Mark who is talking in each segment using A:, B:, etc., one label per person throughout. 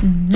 A: Mm-hmm.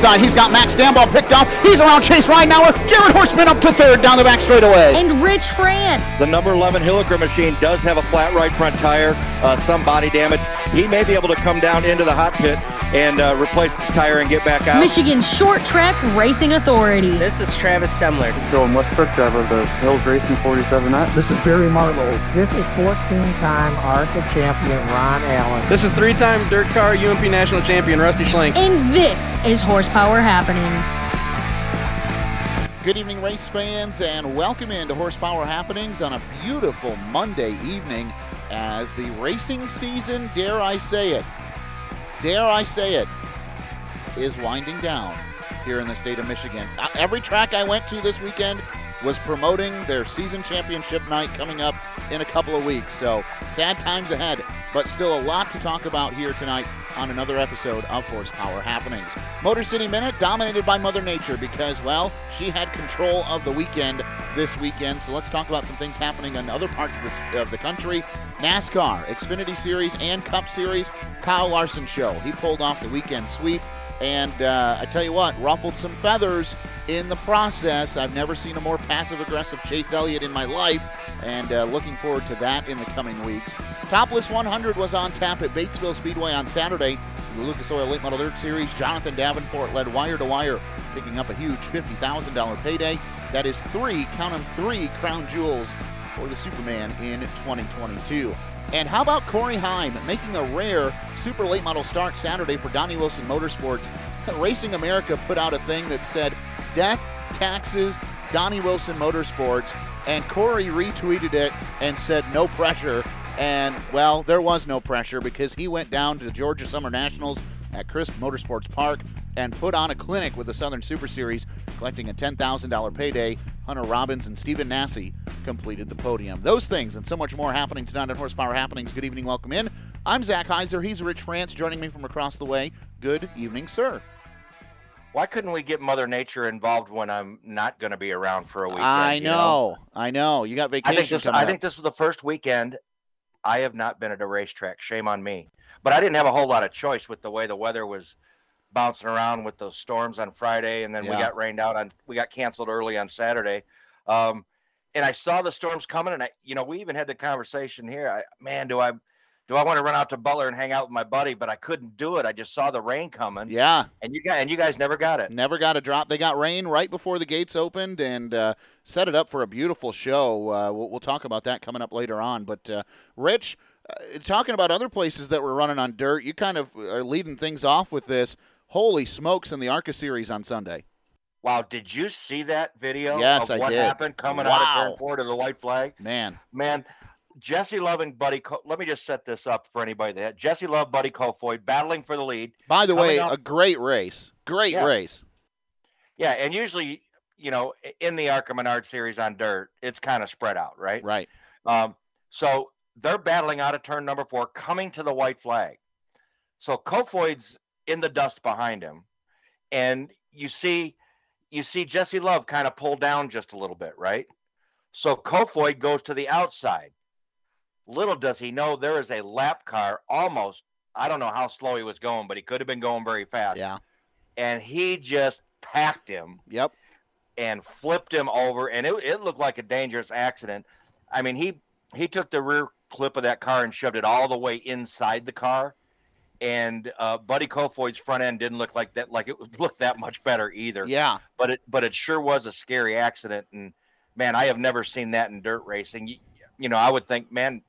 B: inside. He's got Max Stambaugh picked off. He's around Chase Ridenauer. Jared Horseman up to third down the back straightaway.
A: and Rich France.
C: The number 11 Hilliker machine does have a flat right front tire, uh, some body damage. He may be able to come down into the hot pit and uh, replace his tire and get back out.
A: Michigan Short Track Racing Authority.
D: This is Travis Stemler.
E: Going West Truck Driver, the Hills Racing 47 X.
F: This is Barry Marlowe. This is 14-time ARCA champion Ron Allen.
D: This is three-time dirt car UMP national champion Rusty Schlenk.
A: And this is Horsepower Happenings.
B: Good evening, race fans, and welcome into Horsepower Happenings on a beautiful Monday evening as the racing season, dare I say it, dare I say it, is winding down here in the state of Michigan. Every track I went to this weekend was promoting their season championship night coming up in a couple of weeks. So sad times ahead, but still a lot to talk about here tonight on another episode of Horsepower Happenings. Motor City Minute dominated by Mother Nature because, well, she had control of the weekend this weekend. So let's talk about some things happening in other parts of the, of the country. NASCAR, Xfinity Series, and Cup Series. Kyle Larson show. He pulled off the weekend sweep. And uh, I tell you what, ruffled some feathers in the process. I've never seen a more passive aggressive Chase Elliott in my life, and uh, looking forward to that in the coming weeks. Topless 100 was on tap at Batesville Speedway on Saturday. The Lucas Oil Late Model Dirt Series, Jonathan Davenport led wire to wire, picking up a huge $50,000 payday. That is three, count them three crown jewels for the Superman in 2022. And how about Corey Heim making a rare super late model start Saturday for Donnie Wilson Motorsports? Racing America put out a thing that said death, taxes, Donnie Wilson Motorsports, and Corey retweeted it and said no pressure. And well, there was no pressure because he went down to the Georgia Summer Nationals at Crisp Motorsports Park and put on a clinic with the Southern Super Series, collecting a $10,000 payday. Hunter Robbins and Stephen Nasse completed the podium. Those things and so much more happening tonight at Horsepower Happenings. Good evening, welcome in. I'm Zach Heiser. He's Rich France joining me from across the way. Good evening, sir.
G: Why couldn't we get Mother Nature involved when I'm not going to be around for a weekend?
B: I
G: you
B: know, I know. You got
G: I
B: vacation
G: think this. I think this was the first weekend I have not been at a racetrack. Shame on me. But I didn't have a whole lot of choice with the way the weather was bouncing around with those storms on Friday, and then we got rained out on. We got canceled early on Saturday. Um, and I saw the storms coming, and I, you know, we even had the conversation here. I, man, do I, do I want to run out to Butler and hang out with my buddy? But I couldn't do it. I just saw the rain coming.
B: yeah,
G: And you guys, and you guys never got it.
B: never got a drop. They got rain right before the gates opened and uh, set it up for a beautiful show. Uh, we'll, we'll talk about that coming up later on. But uh, Rich, uh, talking about other places that were running on dirt, you kind of are leading things off with this. Holy smokes in the ARCA series on Sunday.
G: Wow, did you see that video?
B: Yes,
G: of
B: I
G: what
B: did.
G: happened coming out of turn four to the white flag?
B: Man,
G: Man, Jesse Love and Buddy. Co- Let me just set this up for anybody that Jesse Love, Buddy Kofoid battling for the lead.
B: by the way,
G: up-
B: a great race. Great
G: Yeah.
B: race.
G: Yeah, and usually, you know, in the ARCA Menard series on dirt, it's kind of spread out, right?
B: Right.
G: Um, so they're battling out of turn number four, coming to the white flag. So Kofoid's in the dust behind him, and you see, you see Jesse Love kind of pull down just a little bit, right? So Kofoid goes to the outside. Little does he know there is a lap car almost. I don't know how slow he was going, but he could have been going very fast.
B: Yeah.
G: And he just packed him
B: Yep.
G: and flipped him over, and it, it looked like a dangerous accident. I mean, he he took the rear clip of that car and shoved it all the way inside the car, and uh, Buddy Kofoid's front end didn't look like that, like it would look that much better either.
B: Yeah.
G: But it but it sure was a scary accident, and man, I have never seen that in dirt racing. You, you know, I would think, man,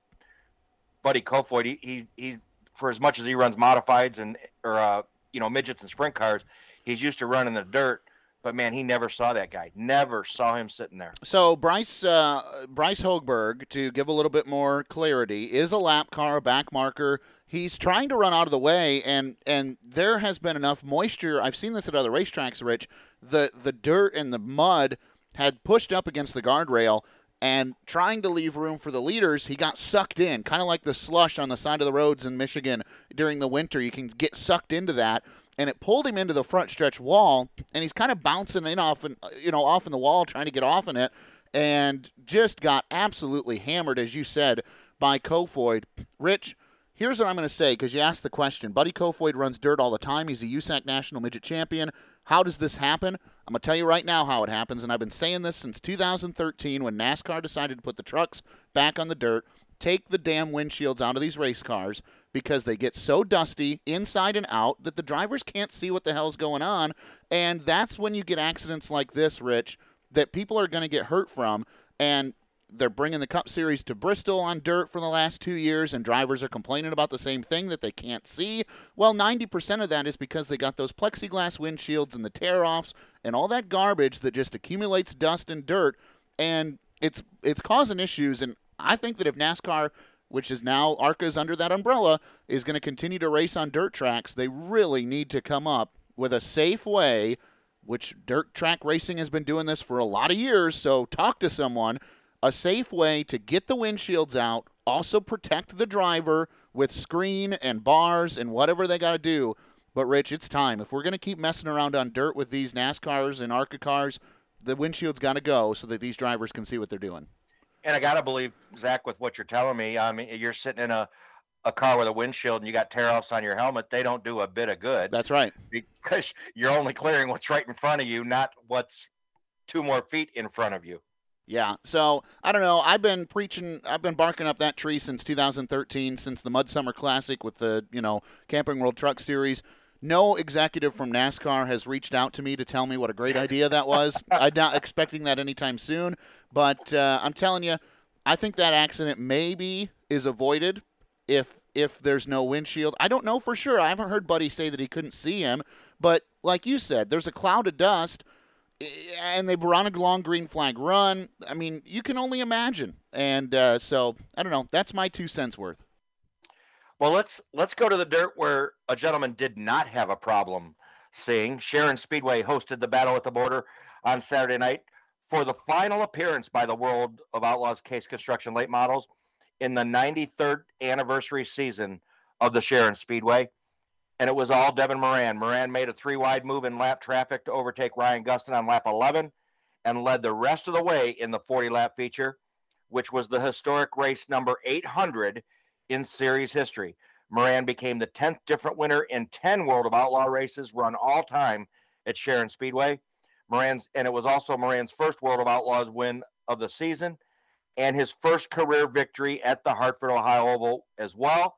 G: Buddy Kofoid, he, he he for as much as he runs modifieds and or uh, you know midgets and sprint cars, he's used to running the dirt But man, he never saw that guy. Never saw him sitting there.
B: So Bryce uh, Bryce Hogberg, to give a little bit more clarity, is a lap car, back marker. He's trying to run out of the way, and and there has been enough moisture. I've seen this at other racetracks, Rich. The the dirt and the mud had pushed up against the guardrail, and trying to leave room for the leaders, he got sucked in, kind of like the slush on the side of the roads in Michigan during the winter. You can get sucked into that and it pulled him into the front stretch wall, and he's kind of bouncing in off and uh, you know off in the wall, trying to get off in it, and just got absolutely hammered, as you said, by Kofoid. Rich, here's what I'm going to say because you asked the question. Buddy Kofoid runs dirt all the time. He's a USAC national midget champion. How does this happen? I'm going to tell you right now how it happens, and I've been saying this since 2013 when NASCAR decided to put the trucks back on the dirt, take the damn windshields out of these race cars because they get so dusty inside and out that the drivers can't see what the hell's going on. And that's when you get accidents like this, Rich, that people are going to get hurt from. And they're bringing the Cup Series to Bristol on dirt for the last two years, and drivers are complaining about the same thing that they can't see. Well, 90% of that is because they got those plexiglass windshields and the tear offs and all that garbage that just accumulates dust and dirt, and it's it's causing issues. And I think that if NASCAR which is now ARCA's under that umbrella, is going to continue to race on dirt tracks, they really need to come up with a safe way, which dirt track racing has been doing this for a lot of years. So talk to someone, a safe way to get the windshields out, also protect the driver with screen and bars and whatever they got to do. But Rich, it's time. If we're going to keep messing around on dirt with these NASCARs and ARCA cars, the windshield's got to go so that these drivers can see what they're doing.
G: And I gotta believe Zach with what you're telling me. I mean, you're sitting in a a car with a windshield and you got tear offs on your helmet. They don't do a bit of good.
B: That's right.
G: Because you're only clearing what's right in front of you, not what's two more feet in front of you.
B: Yeah. So I don't know. I've been preaching. I've been barking up that tree since 2013, since the Mud Summer Classic with the you know Camping World Truck Series. No executive from NASCAR has reached out to me to tell me what a great idea that was. I'm not expecting that anytime soon. But uh, I'm telling you, I think that accident maybe is avoided if if there's no windshield. I don't know for sure. I haven't heard Buddy say that he couldn't see him, but like you said, there's a cloud of dust, and they were on a long green flag run. I mean, you can only imagine. And uh, so I don't know. That's my two cents worth.
G: Well, let's let's go to the dirt where a gentleman did not have a problem seeing. Sharon Speedway hosted the battle at the border on Saturday night for the final appearance by the World of Outlaws Case Construction Late Models in the 93rd anniversary season of the Sharon Speedway. And it was all Devin Moran. Moran made a three wide move in lap traffic to overtake Ryan Gustin on lap 11 and led the rest of the way in the 40 lap feature, which was the historic race number 800 in series history. Moran became the 10th different winner in 10 World of Outlaw races run all time at Sharon Speedway. Moran's, and it was also Moran's first World of Outlaws win of the season and his first career victory at the Hartford, Ohio Oval as well,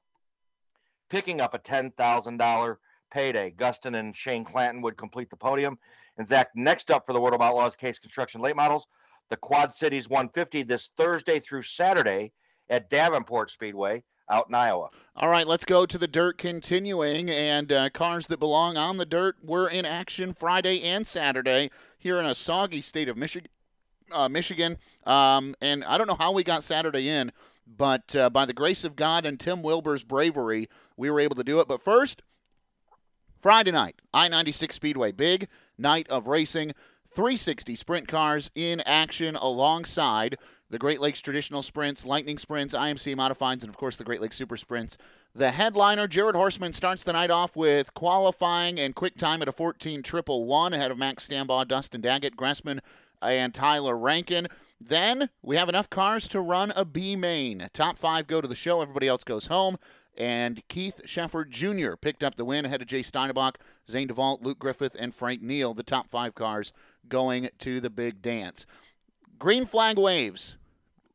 G: picking up a $10,000 payday. Gustin and Shane Clanton would complete the podium. And Zach, next up for the World of Outlaws Case Construction Late Models, the Quad Cities 150 this Thursday through Saturday at Davenport Speedway out in Iowa.
B: All right, let's go to the dirt continuing. And uh, cars that belong on the dirt were in action Friday and Saturday here in a soggy state of Michigan. Uh, Michigan, um, and I don't know how we got Saturday in, but uh, by the grace of God and Tim Wilbur's bravery, we were able to do it. But first, Friday night, I 96 Speedway, big night of racing. 360 sprint cars in action alongside the Great Lakes Traditional Sprints, Lightning Sprints, IMC Modifieds, and of course the Great Lakes Super Sprints. The headliner, Jared Horseman, starts the night off with qualifying and quick time at a 14 triple one ahead of Max Stambaugh, Dustin Daggett, Gressman, and Tyler Rankin. Then we have enough cars to run a B main. Top five go to the show, everybody else goes home. And Keith Shefford Jr. picked up the win ahead of Jay Steinbach, Zane DeVault, Luke Griffith, and Frank Neal, the top five cars going to the big dance. Green flag waves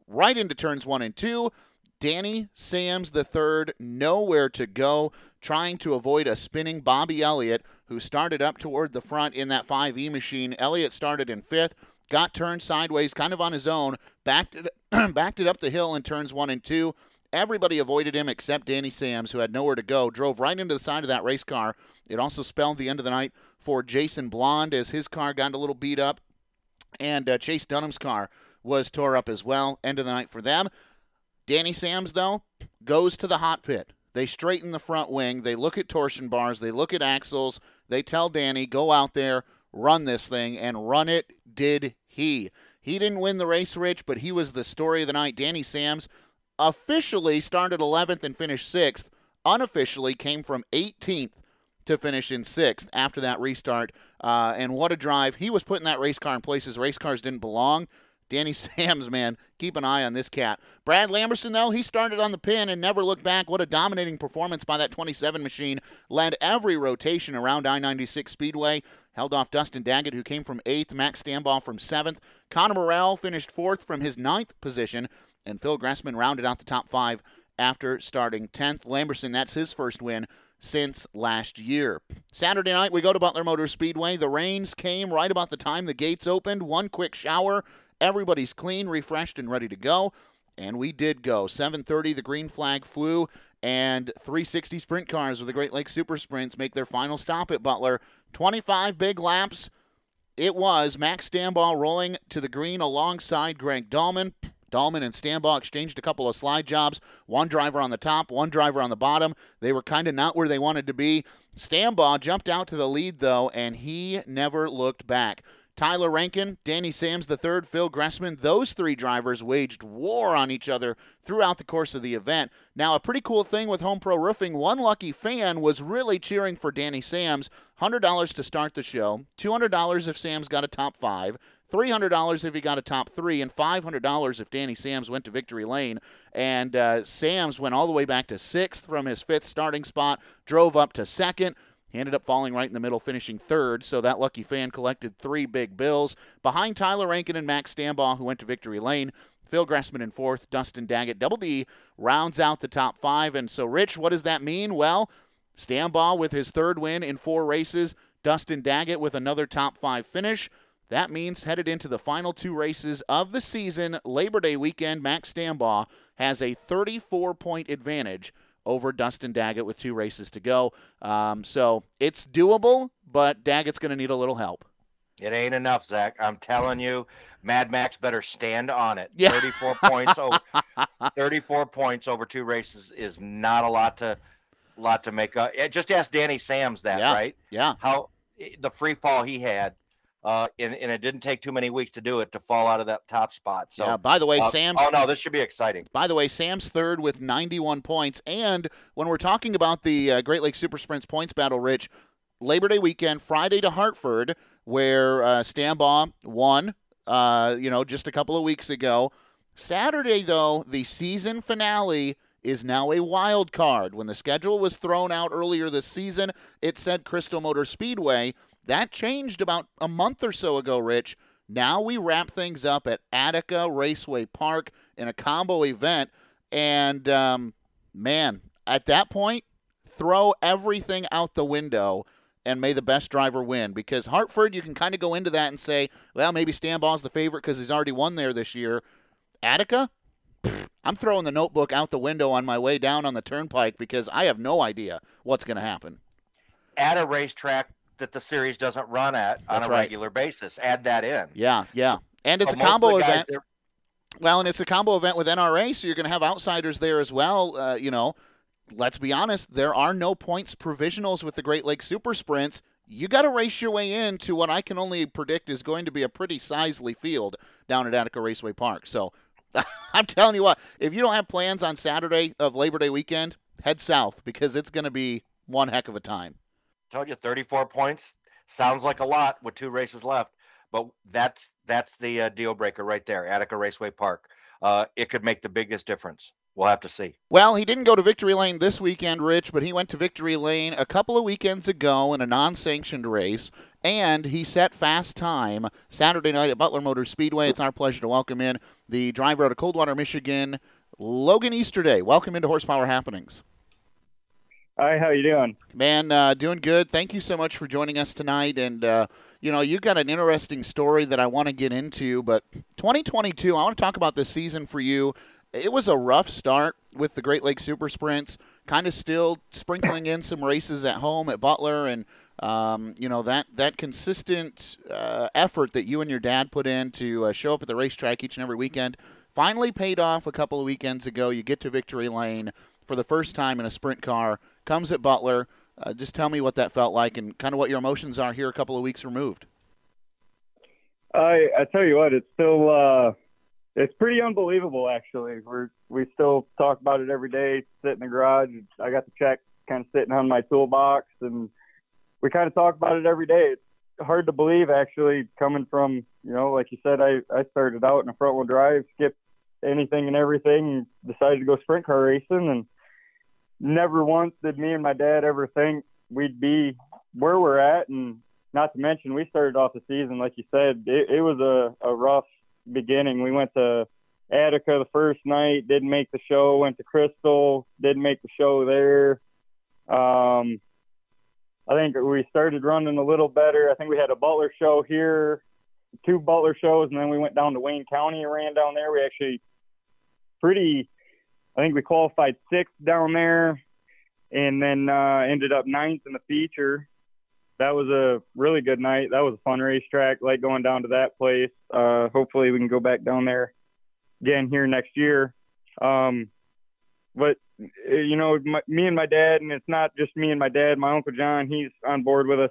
B: right into turns one and two. Danny Sams the third, nowhere to go, trying to avoid a spinning Bobby Elliott, who started up toward the front in that 5E machine. Elliott started in fifth, got turned sideways, kind of on his own, backed it, backed it up the hill in turns one and two. Everybody avoided him except Danny Sams, who had nowhere to go, drove right into the side of that race car. It also spelled the end of the night for Jason Blonde as his car got a little beat up, and uh, Chase Dunham's car was tore up as well. End of the night for them. Danny Sams, though, goes to the hot pit. They straighten the front wing. They look at torsion bars. They look at axles. They tell Danny, go out there, run this thing, and run it did he. He didn't win the race, Rich, but he was the story of the night. Danny Sams officially started 11th and finished 6th. Unofficially came from 18th to finish in 6th after that restart. Uh, and what a drive. He was putting that race car in places race cars didn't belong. Danny Sams, man, keep an eye on this cat. Brad Lamberson, though, he started on the pin and never looked back. What a dominating performance by that 27 machine. Led every rotation around I 96 Speedway. Held off Dustin Daggett, who came from eighth. Max Stambaugh from seventh. Connor Morrell finished fourth from his ninth position. And Phil Gressman rounded out the top five after starting 10th. Lamberson, that's his first win since last year. Saturday night, we go to Butler Motor Speedway. The rains came right about the time the gates opened. One quick shower Everybody's clean, refreshed, and ready to go. And we did go. 7:30, the green flag flew, and 360 sprint cars with the Great Lakes Super Sprints make their final stop at Butler. 25 big laps. It was Max Stambaugh rolling to the green alongside Greg Dahlman. Dahlman and Stambaugh exchanged a couple of slide jobs. One driver on the top, one driver on the bottom. They were kind of not where they wanted to be. Stambaugh jumped out to the lead, though, and he never looked back. Tyler Rankin, Danny Sams III, Phil Gressman, those three drivers waged war on each other throughout the course of the event. Now, a pretty cool thing with Home Pro Roofing, one lucky fan was really cheering for Danny Sams. $100 to start the show, $200 if Sams got a top five, $300 if he got a top three, and $500 if Danny Sams went to victory lane. And uh, Sams went all the way back to sixth from his fifth starting spot, drove up to second. He ended up falling right in the middle, finishing third, so that lucky fan collected three big bills. Behind Tyler Rankin and Max Stambaugh, who went to victory lane. Phil Gressman in fourth, Dustin Daggett, Double D rounds out the top five. And so, Rich, what does that mean? Well, Stambaugh with his third win in four races, Dustin Daggett with another top five finish. That means headed into the final two races of the season, Labor Day weekend, Max Stambaugh has a 34 point advantage over Dustin Daggett with two races to go. Um, so it's doable, but Daggett's going to need a little help.
G: It ain't enough, Zach. I'm telling you, Mad Max better stand on it.
B: Yeah.
G: 34 points over 34 points over two races is not a lot to lot to make up. Just ask Danny Sams that,
B: yeah.
G: right?
B: Yeah.
G: How the free fall he had uh, and, and, it didn't take too many weeks to do it to fall out of that top spot. So,
B: yeah. By the way,
G: uh,
B: Sam's.
G: Oh no, this should be exciting.
B: By the way, Sam's third with 91 points. And when we're talking about the uh, Great Lakes Super Sprints points battle, Rich, Labor Day weekend, Friday to Hartford, where uh, Stambaugh won. Uh, you know, just a couple of weeks ago. Saturday, though, the season finale is now a wild card. When the schedule was thrown out earlier this season, it said Crystal Motor Speedway. That changed about a month or so ago, Rich. Now we wrap things up at Attica Raceway Park in a combo event. And um, man, at that point, throw everything out the window and may the best driver win. Because Hartford, you can kind of go into that and say, well, maybe Stambaugh's the favorite because he's already won there this year. Attica, I'm throwing the notebook out the window on my way down on the turnpike because I have no idea what's going to happen.
G: At a racetrack that the series doesn't run at
B: That's
G: on a
B: right.
G: regular basis. Add that in.
B: Yeah, yeah. And it's
G: But
B: a combo event. Well, and it's a combo event with NRA, so you're going to have outsiders there as well. Uh, you know, let's be honest, there are no points provisionals with the Great Lakes Super Sprints. You got to race your way into what I can only predict is going to be a pretty sizely field down at Attica Raceway Park. So I'm telling you what, if you don't have plans on Saturday of Labor Day weekend, head south because it's going to be one heck of a time.
G: Told you 34 points sounds like a lot with two races left but that's that's the uh, deal breaker right there attica raceway park uh, it could make the biggest difference we'll have to see
B: Well, he didn't go to Victory Lane this weekend, Rich, but he went to Victory Lane a couple of weekends ago in a non sanctioned race, and he set fast time Saturday night at Butler Motor Speedway. It's our pleasure to welcome in the driver out of Coldwater, Michigan, Logan Easterday. Welcome into Horsepower Happenings.
H: Hi, how you doing?
B: Man, uh, doing good. Thank you so much for joining us tonight. And, uh, you know, you've got an interesting story that I want to get into, but 2022, I want to talk about this season for you. It was a rough start with the Great Lakes Super Sprints, kind of still sprinkling in some races at home at Butler and Um, you know that that consistent uh, effort that you and your dad put in to uh, show up at the racetrack each and every weekend finally paid off a couple of weekends ago. You get to victory lane for the first time in a sprint car. Comes at Butler. Uh, just tell me what that felt like and kind of what your emotions are here a couple of weeks removed.
H: I I tell you what, it's still uh, it's pretty unbelievable actually. We're we still talk about it every day. Sit in the garage. I got the check kind of sitting on my toolbox, and we kind of talk about it every day. It's hard to believe actually coming from you know like you said. I I started out in a front wheel drive, skipped anything and everything, and decided to go sprint car racing, and never once did me and my dad ever think we'd be where we're at. And not to mention we started off the season like you said it, it was a, a rough beginning. We went to attica the first night didn't make the show went to crystal didn't make the show there. Um, i think we started running a little better. I think we had a butler show here two butler shows and then we went down to wayne county and ran down there. We actually pretty i think we qualified sixth down there and then uh, ended up ninth in the feature that was a really good night. That was a fun racetrack. Like going down to that place. Uh, hopefully, we can go back down there again here next year. Um, but you know, my, me and my dad, and it's not just me and my dad. My uncle John, he's on board with us.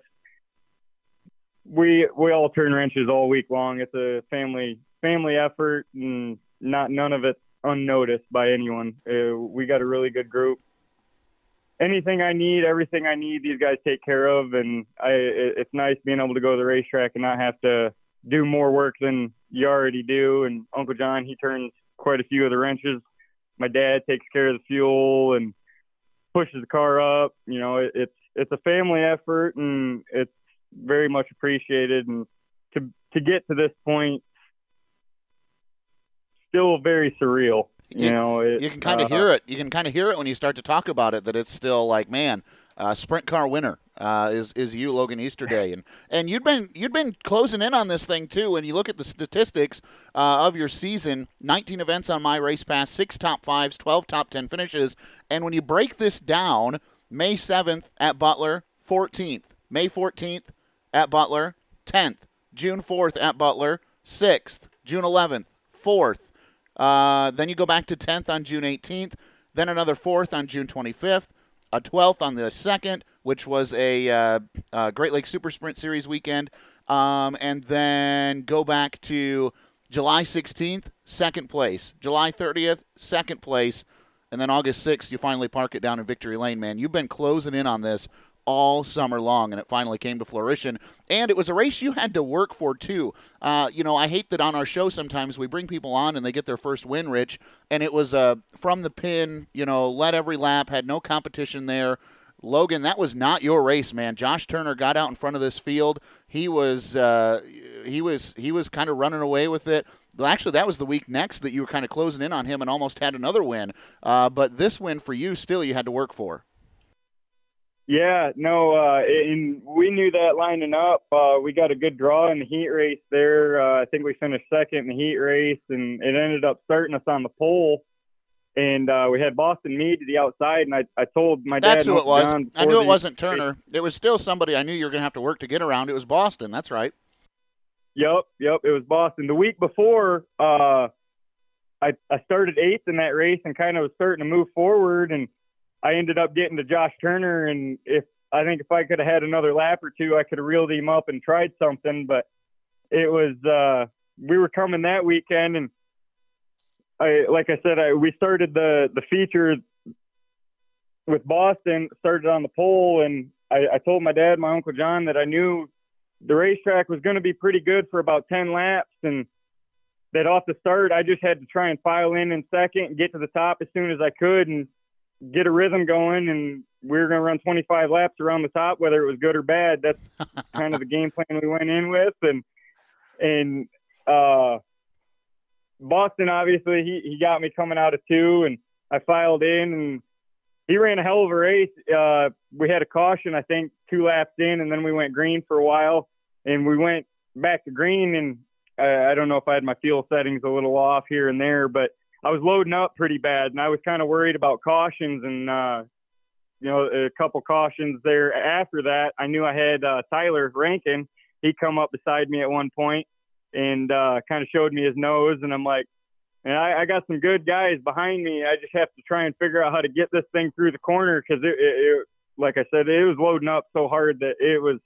H: We we all turn wrenches all week long. It's a family family effort, and not none of it unnoticed by anyone. Uh, we got a really good group anything I need, everything I need, these guys take care of, and I it, it's nice being able to go to the racetrack and not have to do more work than you already do. And Uncle John, he turns quite a few of the wrenches. My dad takes care of the fuel and pushes the car up. You know, it, it's it's a family effort, and it's very much appreciated. And to to get to this point, still very surreal. You, know, it,
B: you can kind of uh, hear it. You can kind of hear it when you start to talk about it. That it's still like, man, uh, sprint car winner uh, is is you, Logan Easterday, and and you'd been you'd been closing in on this thing too. When you look at the statistics uh, of your season, 19 events on my race pass, six top fives, 12 top 10 finishes, and when you break this down, May 7th at Butler, 14th, May 14th at Butler, 10th, June 4th at Butler, 6th, June 11th, 4th. Uh, then you go back to 10th on June 18th, then another 4th on June 25th, a 12th on the 2nd, which was a uh, uh, Great Lakes Super Sprint Series weekend, um, and then go back to July 16th, second place, July 30th, second place, and then August 6th, you finally park it down in Victory Lane, man. You've been closing in on this all summer long, and it finally came to fruition. And it was a race you had to work for, too. Uh, you know, I hate that on our show sometimes we bring people on and they get their first win, Rich, and it was uh, from the pin, you know, led every lap, had no competition there. Logan, that was not your race, man. Josh Turner got out in front of this field. He was uh, he was he was kind of running away with it. Actually, that was the week next that you were kind of closing in on him and almost had another win. Uh, but this win for you, still, you had to work for.
H: Yeah, no, uh, and we knew that lining up. Uh, we got a good draw in the heat race there. Uh, I think we finished second in the heat race, and it ended up starting us on the pole. And uh, we had Boston Mead to the outside, and I, I told my
B: That's
H: dad.
B: That's who it was. I knew it wasn't Turner. It was still somebody I knew you were going to have to work to get around. It was Boston. That's right.
H: Yep, yep. It was Boston. The week before, uh, I, I started eighth in that race and kind of was starting to move forward, and I ended up getting to Josh Turner, and if I think if I could have had another lap or two, I could have reeled him up and tried something. But it was uh, we were coming that weekend, and I like I said, I, we started the the feature with Boston, started on the pole, and I, I told my dad, my uncle John, that I knew the racetrack was going to be pretty good for about ten laps, and that off the start, I just had to try and file in in second and get to the top as soon as I could, and get a rhythm going and we were going to run 25 laps around the top, whether it was good or bad. That's kind of the game plan we went in with. And, and, uh, Boston, obviously he, he got me coming out of two and I filed in and he ran a hell of a race. Uh, we had a caution, I think two laps in and then we went green for a while and we went back to green and I, I don't know if I had my fuel settings a little off here and there, but I was loading up pretty bad, and I was kind of worried about cautions. And uh, you know, a couple cautions there. After that, I knew I had uh, Tyler Rankin. He come up beside me at one point and uh, kind of showed me his nose, and I'm like, and I, I, got some good guys behind me. I just have to try and figure out how to get this thing through the corner because it, it, it, like I said, it was loading up so hard that it was.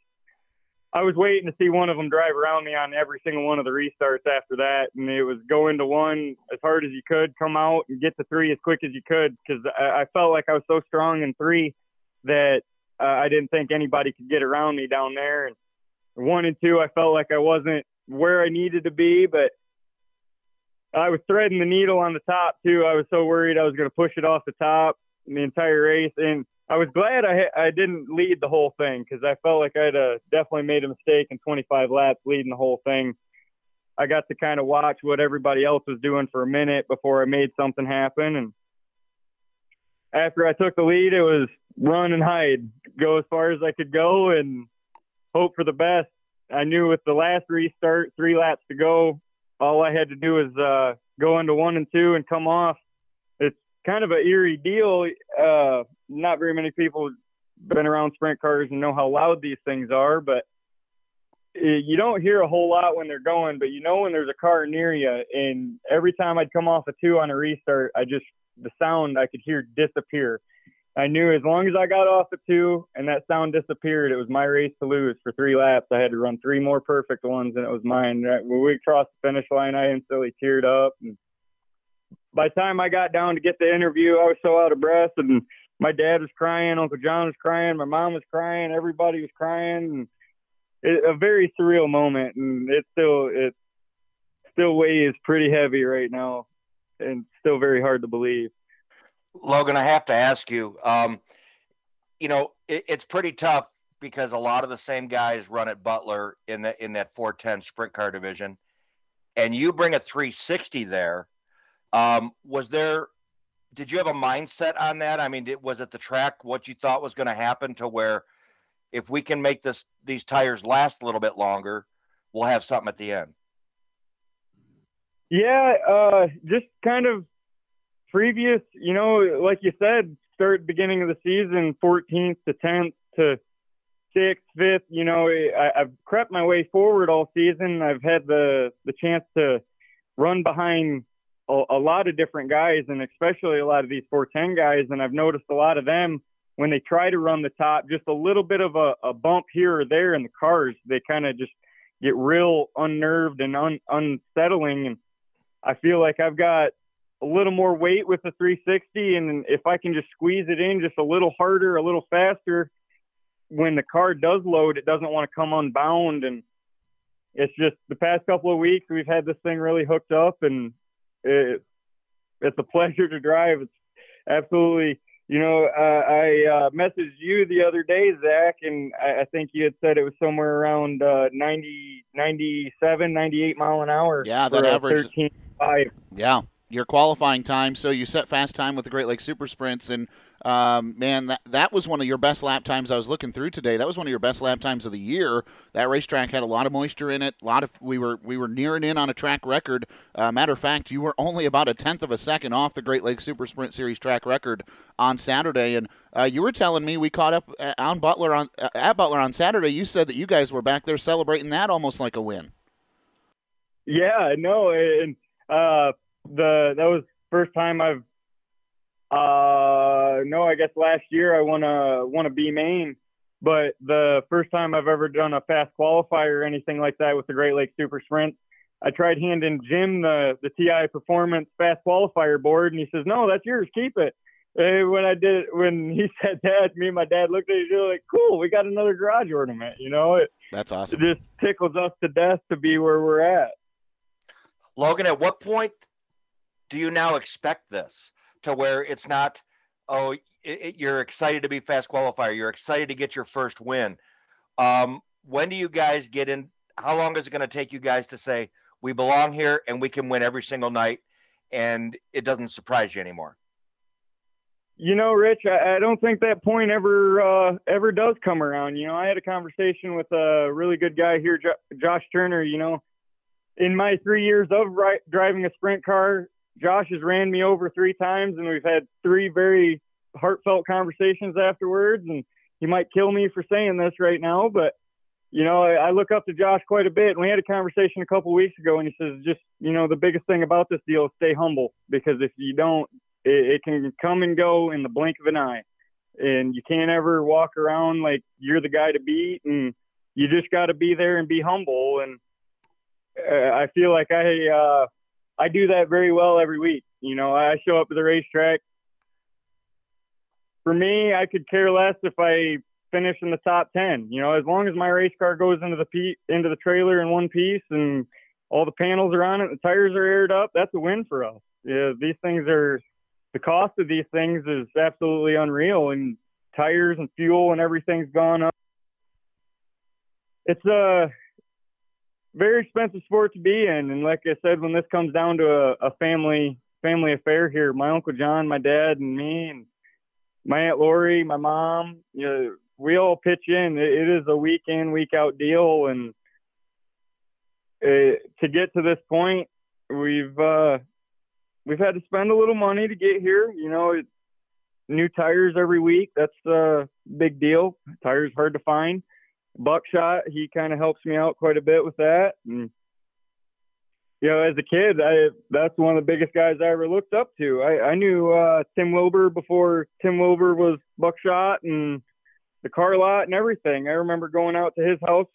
H: I was waiting to see one of them drive around me on every single one of the restarts after that, and it was go into one as hard as you could, come out and get to three as quick as you could because I, I felt like I was so strong in three that uh, I didn't think anybody could get around me down there. And one and two, I felt like I wasn't where I needed to be, but I was threading the needle on the top too. I was so worried I was going to push it off the top the entire race, and I was glad I I didn't lead the whole thing because I felt like I'd uh, definitely made a mistake in 25 laps leading the whole thing. I got to kind of watch what everybody else was doing for a minute before I made something happen, and after I took the lead, it was run and hide, go as far as I could go, and hope for the best. I knew with the last restart, three laps to go, all I had to do was uh, go into one and two and come off. It's kind of an eerie deal. Uh, not very many people been around sprint cars and know how loud these things are, but you don't hear a whole lot when they're going, but you know when there's a car near you. And every time I'd come off a two on a restart, I just the sound I could hear disappear. I knew as long as I got off the two and that sound disappeared, it was my race to lose for three laps. I had to run three more perfect ones, and it was mine. Uh, when we crossed the finish line, I instantly teared up. And by the time I got down to get the interview, I was so out of breath, and my dad was crying, Uncle John was crying, my mom was crying, everybody was crying. It, a very surreal moment, and it still it still weighs pretty heavy right now, and still very hard to believe.
G: Logan, I have to ask you. Um, you know, it, it's pretty tough because a lot of the same guys run at Butler in the in that 410 sprint car division, and you bring a 360 there. Um, was there? Did you have a mindset on that? I mean, did, was it the track what you thought was going to happen to where if we can make this these tires last a little bit longer, we'll have something at the end?
H: Yeah, uh, just kind of previous, you know, like you said, start beginning of the season, 14th to 10th to sixth, fifth. You know, I, have crept my way forward all season. I've had the the chance to run behind a, a lot of different guys, and especially a lot of these 410 guys. And I've noticed a lot of them when they try to run the top, just a little bit of a, a bump here or there in the cars, they kind of just get real unnerved and un, unsettling. And I feel like I've got a little more weight with the 360, and if I can just squeeze it in just a little harder, a little faster, when the car does load, it doesn't want to come unbound. And it's just the past couple of weeks we've had this thing really hooked up, and it, it's a pleasure to drive. It's absolutely. You know, uh, I uh, messaged you the other day, Zach, and I, I, think you had said it was somewhere around uh, 90, 97, 98 mile an hour.
B: Yeah, that average.
H: 13.5.
B: Yeah, your qualifying time. So you set fast time with the Great Lakes Super Sprints, and um, man, that that was one of your best lap times. I was looking through today. That was one of your best lap times of the year. That racetrack had a lot of moisture in it. A lot of we were we were nearing in on a track record. Uh, matter of fact, you were only about a tenth of a second off the Great Lakes Super Sprint Series track record on Saturday. And uh, you were telling me we caught up uh, on Butler on uh, at Butler on Saturday. You said that you guys were back there celebrating that almost like a win.
H: Yeah, no, and uh, the that was first time I've uh no, I guess last year I won a won a B main, but the first time I've ever done a fast qualifier or anything like that with the Great Lakes Super Sprint. I tried handing Jim the the TI Performance fast qualifier board, and he says, "No, that's yours. Keep it." And when I did, when he said that, me and my dad looked at each other like, "Cool, we got another garage ornament." You know, it,
B: that's awesome.
H: It just tickles us to death to be where we're at.
G: Logan, at what point do you now expect this to where it's not, oh, it, it, you're excited to be fast qualifier, you're excited to get your first win? Um, when do you guys get in? How long is it going to take you guys to say we belong here and we can win every single night, and it doesn't surprise you anymore?
H: You know, Rich, I, I don't think that point ever uh, ever does come around. You know, I had a conversation with a really good guy here, jo- Josh Turner. You know, in my three years of ri- driving a sprint car, Josh has ran me over three times, and we've had three very heartfelt conversations afterwards, and he might kill me for saying this right now, but you know, I, I look up to Josh quite a bit. And we had a conversation a couple weeks ago, and he says, just you know, the biggest thing about this deal is stay humble because if you don't, it, it can come and go in the blink of an eye, and you can't ever walk around like you're the guy to beat, and you just got to be there and be humble. And uh, I feel like I uh, I do that very well every week. You know, I show up at the racetrack. For me, I could care less if I finish in the top 10. You know, as long as my race car goes into the pe- into the trailer in one piece and all the panels are on it, the tires are aired up, that's a win for us. Yeah, these things are the cost of these things is absolutely unreal and tires and fuel and everything's gone up. It's a very expensive sport to be in and like I said when this comes down to a, a family family affair here, my uncle John, my dad and me and my aunt Lori, my mom, you know, we all pitch in. It is a week in, week out deal, and uh, to get to this point, we've uh, we've had to spend a little money to get here. You know, it, new tires every week. That's a big deal. Tires hard to find. Buckshot, he kind of helps me out quite a bit with that. And you know, as a kid, I that's one of the biggest guys I ever looked up to. I, I knew uh, Tim Wilbur before Tim Wilbur was Buckshot, and the car lot and everything. I remember going out to his house,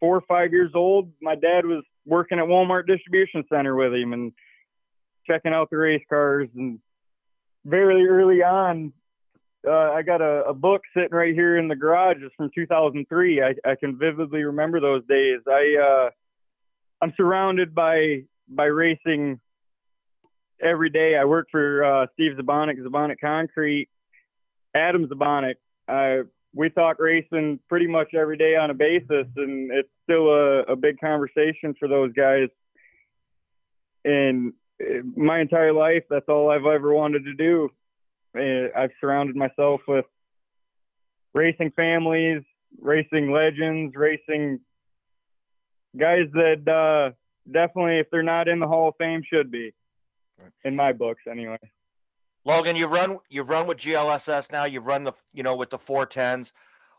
H: four or five years old. My dad was working at Walmart distribution center with him and checking out the race cars. And very early on, uh, I got a, a, book sitting right here in the garage. It's from 2003. I, I can vividly remember those days. I uh, I'm surrounded by by racing every day. I work for uh, Steve Zabonic, Zabonic Concrete, Adam Zabonic. I we talk racing pretty much every day on a basis, and it's still a, a big conversation for those guys. And uh, my entire life, that's all I've ever wanted to do. I've surrounded myself with racing families, racing legends, racing guys that uh, definitely, if they're not in the Hall of Fame, should be. In my books, anyway.
G: Logan, you've run you've run with GLSS now. You've run the you know with the four tens.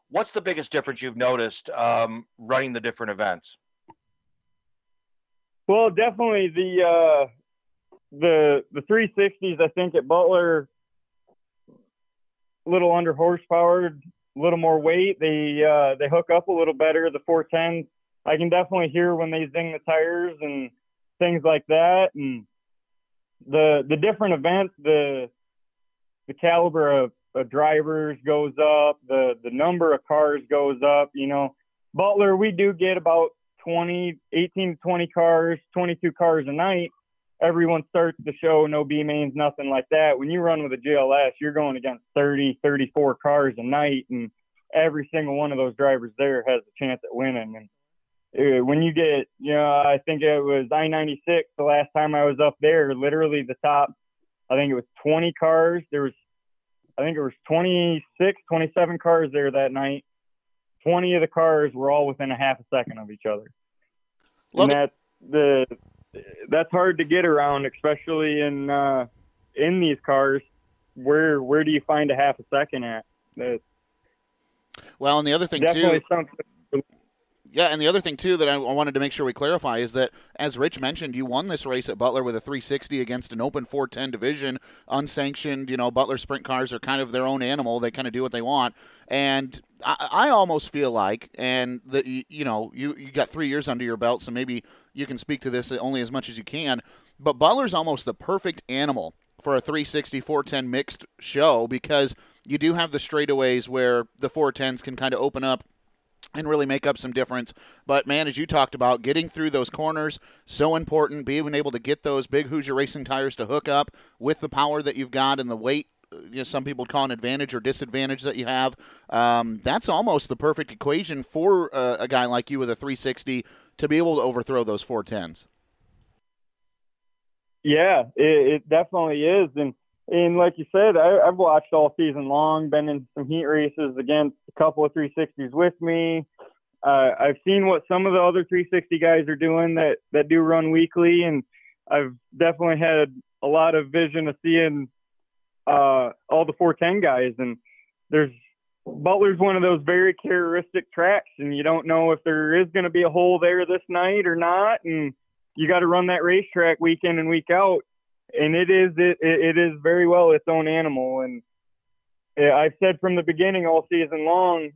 G: What's the biggest difference you've noticed um, running the different events?
H: Well, definitely the uh, the the 360s. I think at Butler, little under horsepower, a little more weight. They uh, they hook up a little better. The 410s, I can definitely hear when they zing the tires and things like that. And the the different events, the the caliber of, of drivers goes up, the the number of cars goes up. You know, Butler, we do get about 20, 18 to 20 cars, 22 cars a night. Everyone starts the show, no B mains, nothing like that. When you run with a GLS, you're going against 30, 34 cars a night, and every single one of those drivers there has a chance at winning. And uh, when you get, you know, I think it was I 96 the last time I was up there, literally the top I think it was 20 cars. There was, I think it was 26, 27 cars there that night. 20 of the cars were all within a half a second of each other. Love and that's the, that's hard to get around, especially in, uh, in these cars. Where, where do you find a half a second at? That,
B: well, and the other thing too, yeah, and the other thing too that I wanted to make sure we clarify is that, as Rich mentioned, you won this race at Butler with a 360 against an open 410 division, unsanctioned. You know, Butler sprint cars are kind of their own animal; they kind of do what they want. And I, I almost feel like, and that you know, you you got three years under your belt, so maybe you can speak to this only as much as you can. But Butler's almost the perfect animal for a 360 410 mixed show because you do have the straightaways where the 410s can kind of open up and really make up some difference. But man, as you talked about, getting through those corners so important. Being able to get those big Hoosier racing tires to hook up with the power that you've got and the weight. Uh, you know, some people call an advantage or disadvantage that you have. Um, that's almost the perfect equation for uh, a guy like you with a 360 to be able to overthrow those 410s.
H: Yeah, it, it definitely is, and and like you said, I, have watched all season long, been in some heat races against a couple of 360s with me. Uh, I've seen what some of the other 360 guys are doing that, that do run weekly, and I've definitely had a lot of vision of seeing uh, all the 410 guys. And there's Butler's one of those very characteristic tracks, and you don't know if there is going to be a hole there this night or not. And you got to run that racetrack week in and week out. And it is it, it is very well its own animal. And I've said from the beginning all season long,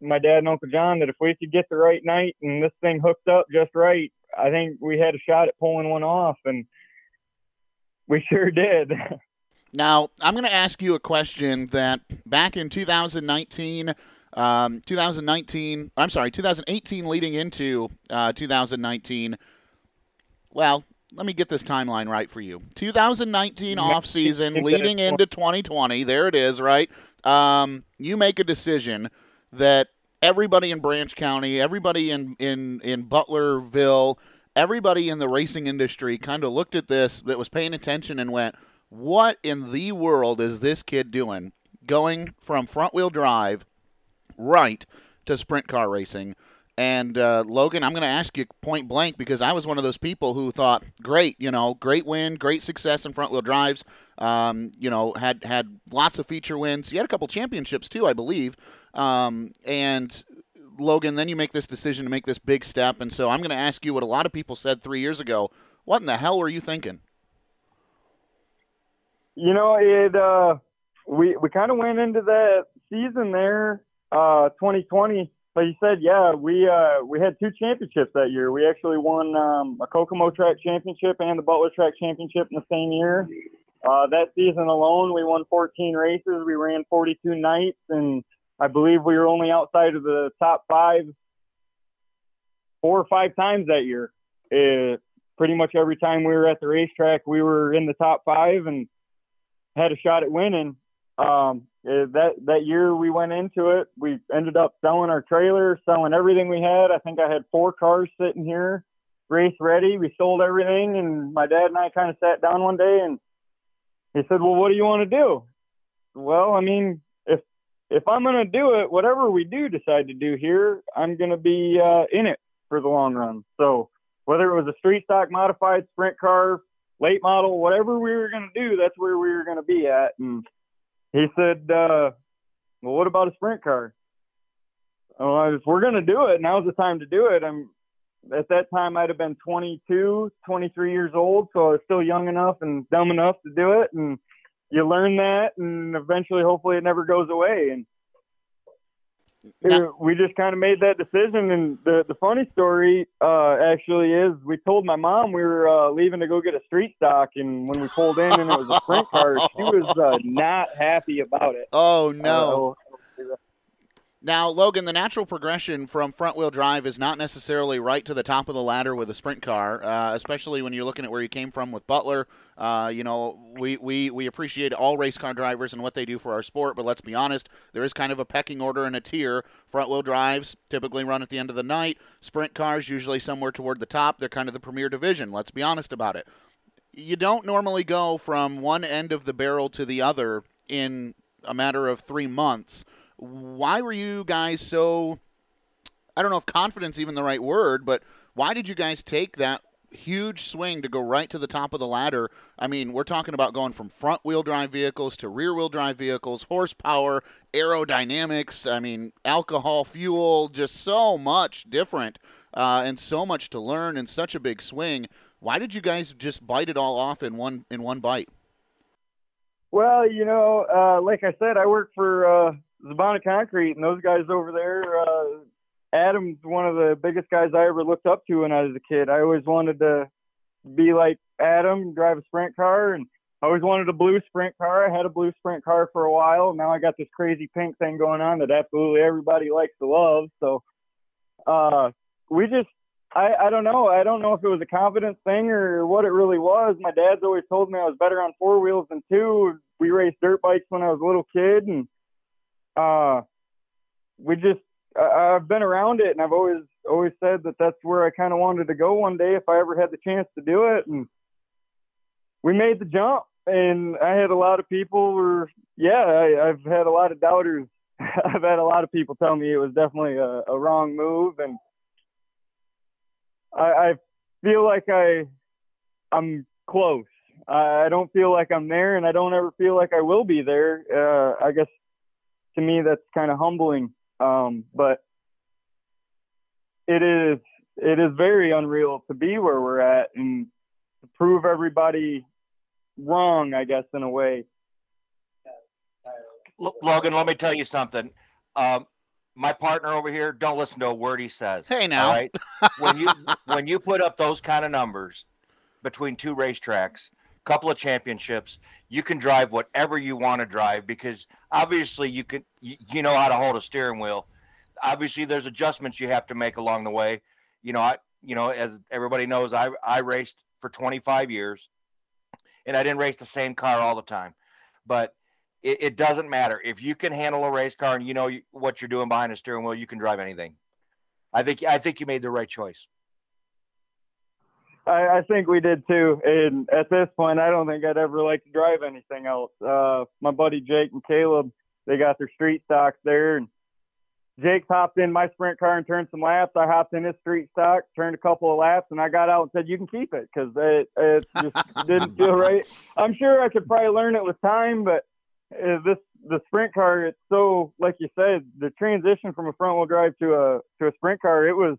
H: my dad and Uncle John, that if we could get the right night and this thing hooked up just right, I think we had a shot at pulling one off, and we sure did.
B: Now, I'm going to ask you a question that back in 2019, um, 2019, I'm sorry, 2018 leading into uh, 2019. Well, let me get this timeline right for you. 2019 off season leading into 2020. There it is, right? Um, you make a decision that everybody in Branch County, everybody in in in Butlerville, everybody in the racing industry kind of looked at this that was paying attention and went, "What in the world is this kid doing? Going from front wheel drive right to sprint car racing?" And uh, Logan, I'm going to ask you point blank because I was one of those people who thought, great, you know, great win, great success in front wheel drives. Um, you know, had had lots of feature wins. You had a couple championships too, I believe. Um, and Logan, then you make this decision to make this big step. And so I'm going to ask you what a lot of people said three years ago. What in the hell were you thinking?
H: You know, it. Uh, we we kind of went into that season there, uh, 2020 but you said, yeah, we uh, we had two championships that year. We actually won um, a Kokomo Track Championship and the Butler Track Championship in the same year. Uh, that season alone, we won 14 races. We ran 42 nights, and I believe we were only outside of the top five four or five times that year. It, pretty much every time we were at the racetrack, we were in the top five and had a shot at winning. Um, that that year we went into it, we ended up selling our trailer, selling everything we had. I think I had four cars sitting here, race ready. We sold everything, and my dad and I kind of sat down one day, and he said, "Well, what do you want to do?" Well, I mean, if if I'm to do it, whatever we do decide to do here, I'm to be uh, in it for the long run. So whether it was a street stock modified sprint car, late model, whatever we were to do, that's where we were to be at, and he said, uh, well, what about a sprint car? Well, if we're going to do it, now's the time to do it. I'm at that time I'd have been 22, 23 years old, so I was still young enough and dumb enough to do it. And you learn that, and eventually, hopefully, it never goes away. And we just kind of made that decision. And the, the funny story uh, actually is we told my mom we were uh, leaving to go get a street stock. And when we pulled in and it was a sprint car, she was uh, not happy about it.
B: Oh, no. Now, Logan, the natural progression from front wheel drive is not necessarily right to the top of the ladder with a sprint car, uh, especially when you're looking at where you came from with Butler. Uh, you know, we, we, we appreciate all race car drivers and what they do for our sport, but let's be honest, there is kind of a pecking order and a tier. Front wheel drives typically run at the end of the night, sprint cars usually somewhere toward the top. They're kind of the premier division. Let's be honest about it. You don't normally go from one end of the barrel to the other in a matter of three months why were you guys so I don't know if confidence even the right word, but why did you guys take that huge swing to go right to the top of the ladder? I mean, we're talking about going from front wheel drive vehicles to rear wheel drive vehicles, horsepower, aerodynamics, I mean, alcohol, fuel, just so much different uh, and so much to learn and such a big swing. Why did you guys just bite it all off in one in one bite?
H: Well, you know, uh, like I said, I work for uh, Zabana Concrete and those guys over there. Uh, Adam's one of the biggest guys I ever looked up to when I was a kid. I always wanted to be like Adam, drive a sprint car, and I always wanted a blue sprint car. I had a blue sprint car for a while. Now I got this crazy pink thing going on that absolutely everybody likes to love. So uh, we just, I, I don't know. I don't know if it was a confidence thing or what it really was. My dad's always told me I was better on four wheels than two. We raced dirt bikes when I was a little kid, and uh, we just I, I've been around it, and I've always always said that that's where I kind of wanted to go one day if I ever had the chance to do it, and we made the jump. And I had a lot of people were yeah I, I've had a lot of doubters. I've had a lot of people tell me it was definitely a, a wrong move, and I, I feel like I I'm close. I don't feel like I'm there, and I don't ever feel like I will be there. Uh, I guess to me that's kind of humbling, um, but it is it is very unreal to be where we're at and to prove everybody wrong. I guess in a way.
G: Logan, let me tell you something. Um, my partner over here, don't listen to a word he says.
B: Hey, now,
G: all right? when you when you put up those kind of numbers between two racetracks, a couple of championships, you can drive whatever you want to drive because obviously you can you, you know how to hold a steering wheel. Obviously, there's adjustments you have to make along the way. You know, I you know as everybody knows, I I raced for 25 years, and I didn't race the same car all the time, but it, it, doesn't matter if you can handle a race car and you know what you're doing behind a steering wheel. You can drive anything. I think I think you made the right choice.
H: I, I think we did too. And at this point, I don't think I'd ever like to drive anything else. Uh, my buddy Jake and Caleb, they got their street stocks there, and Jake hopped in my sprint car and turned some laps. I hopped in his street stock, turned a couple of laps, and I got out and said, "You can keep it," because it, it just didn't feel right. I'm sure I could probably learn it with time, but is this the sprint car it's so like you said the transition from a front wheel drive to a to a sprint car it was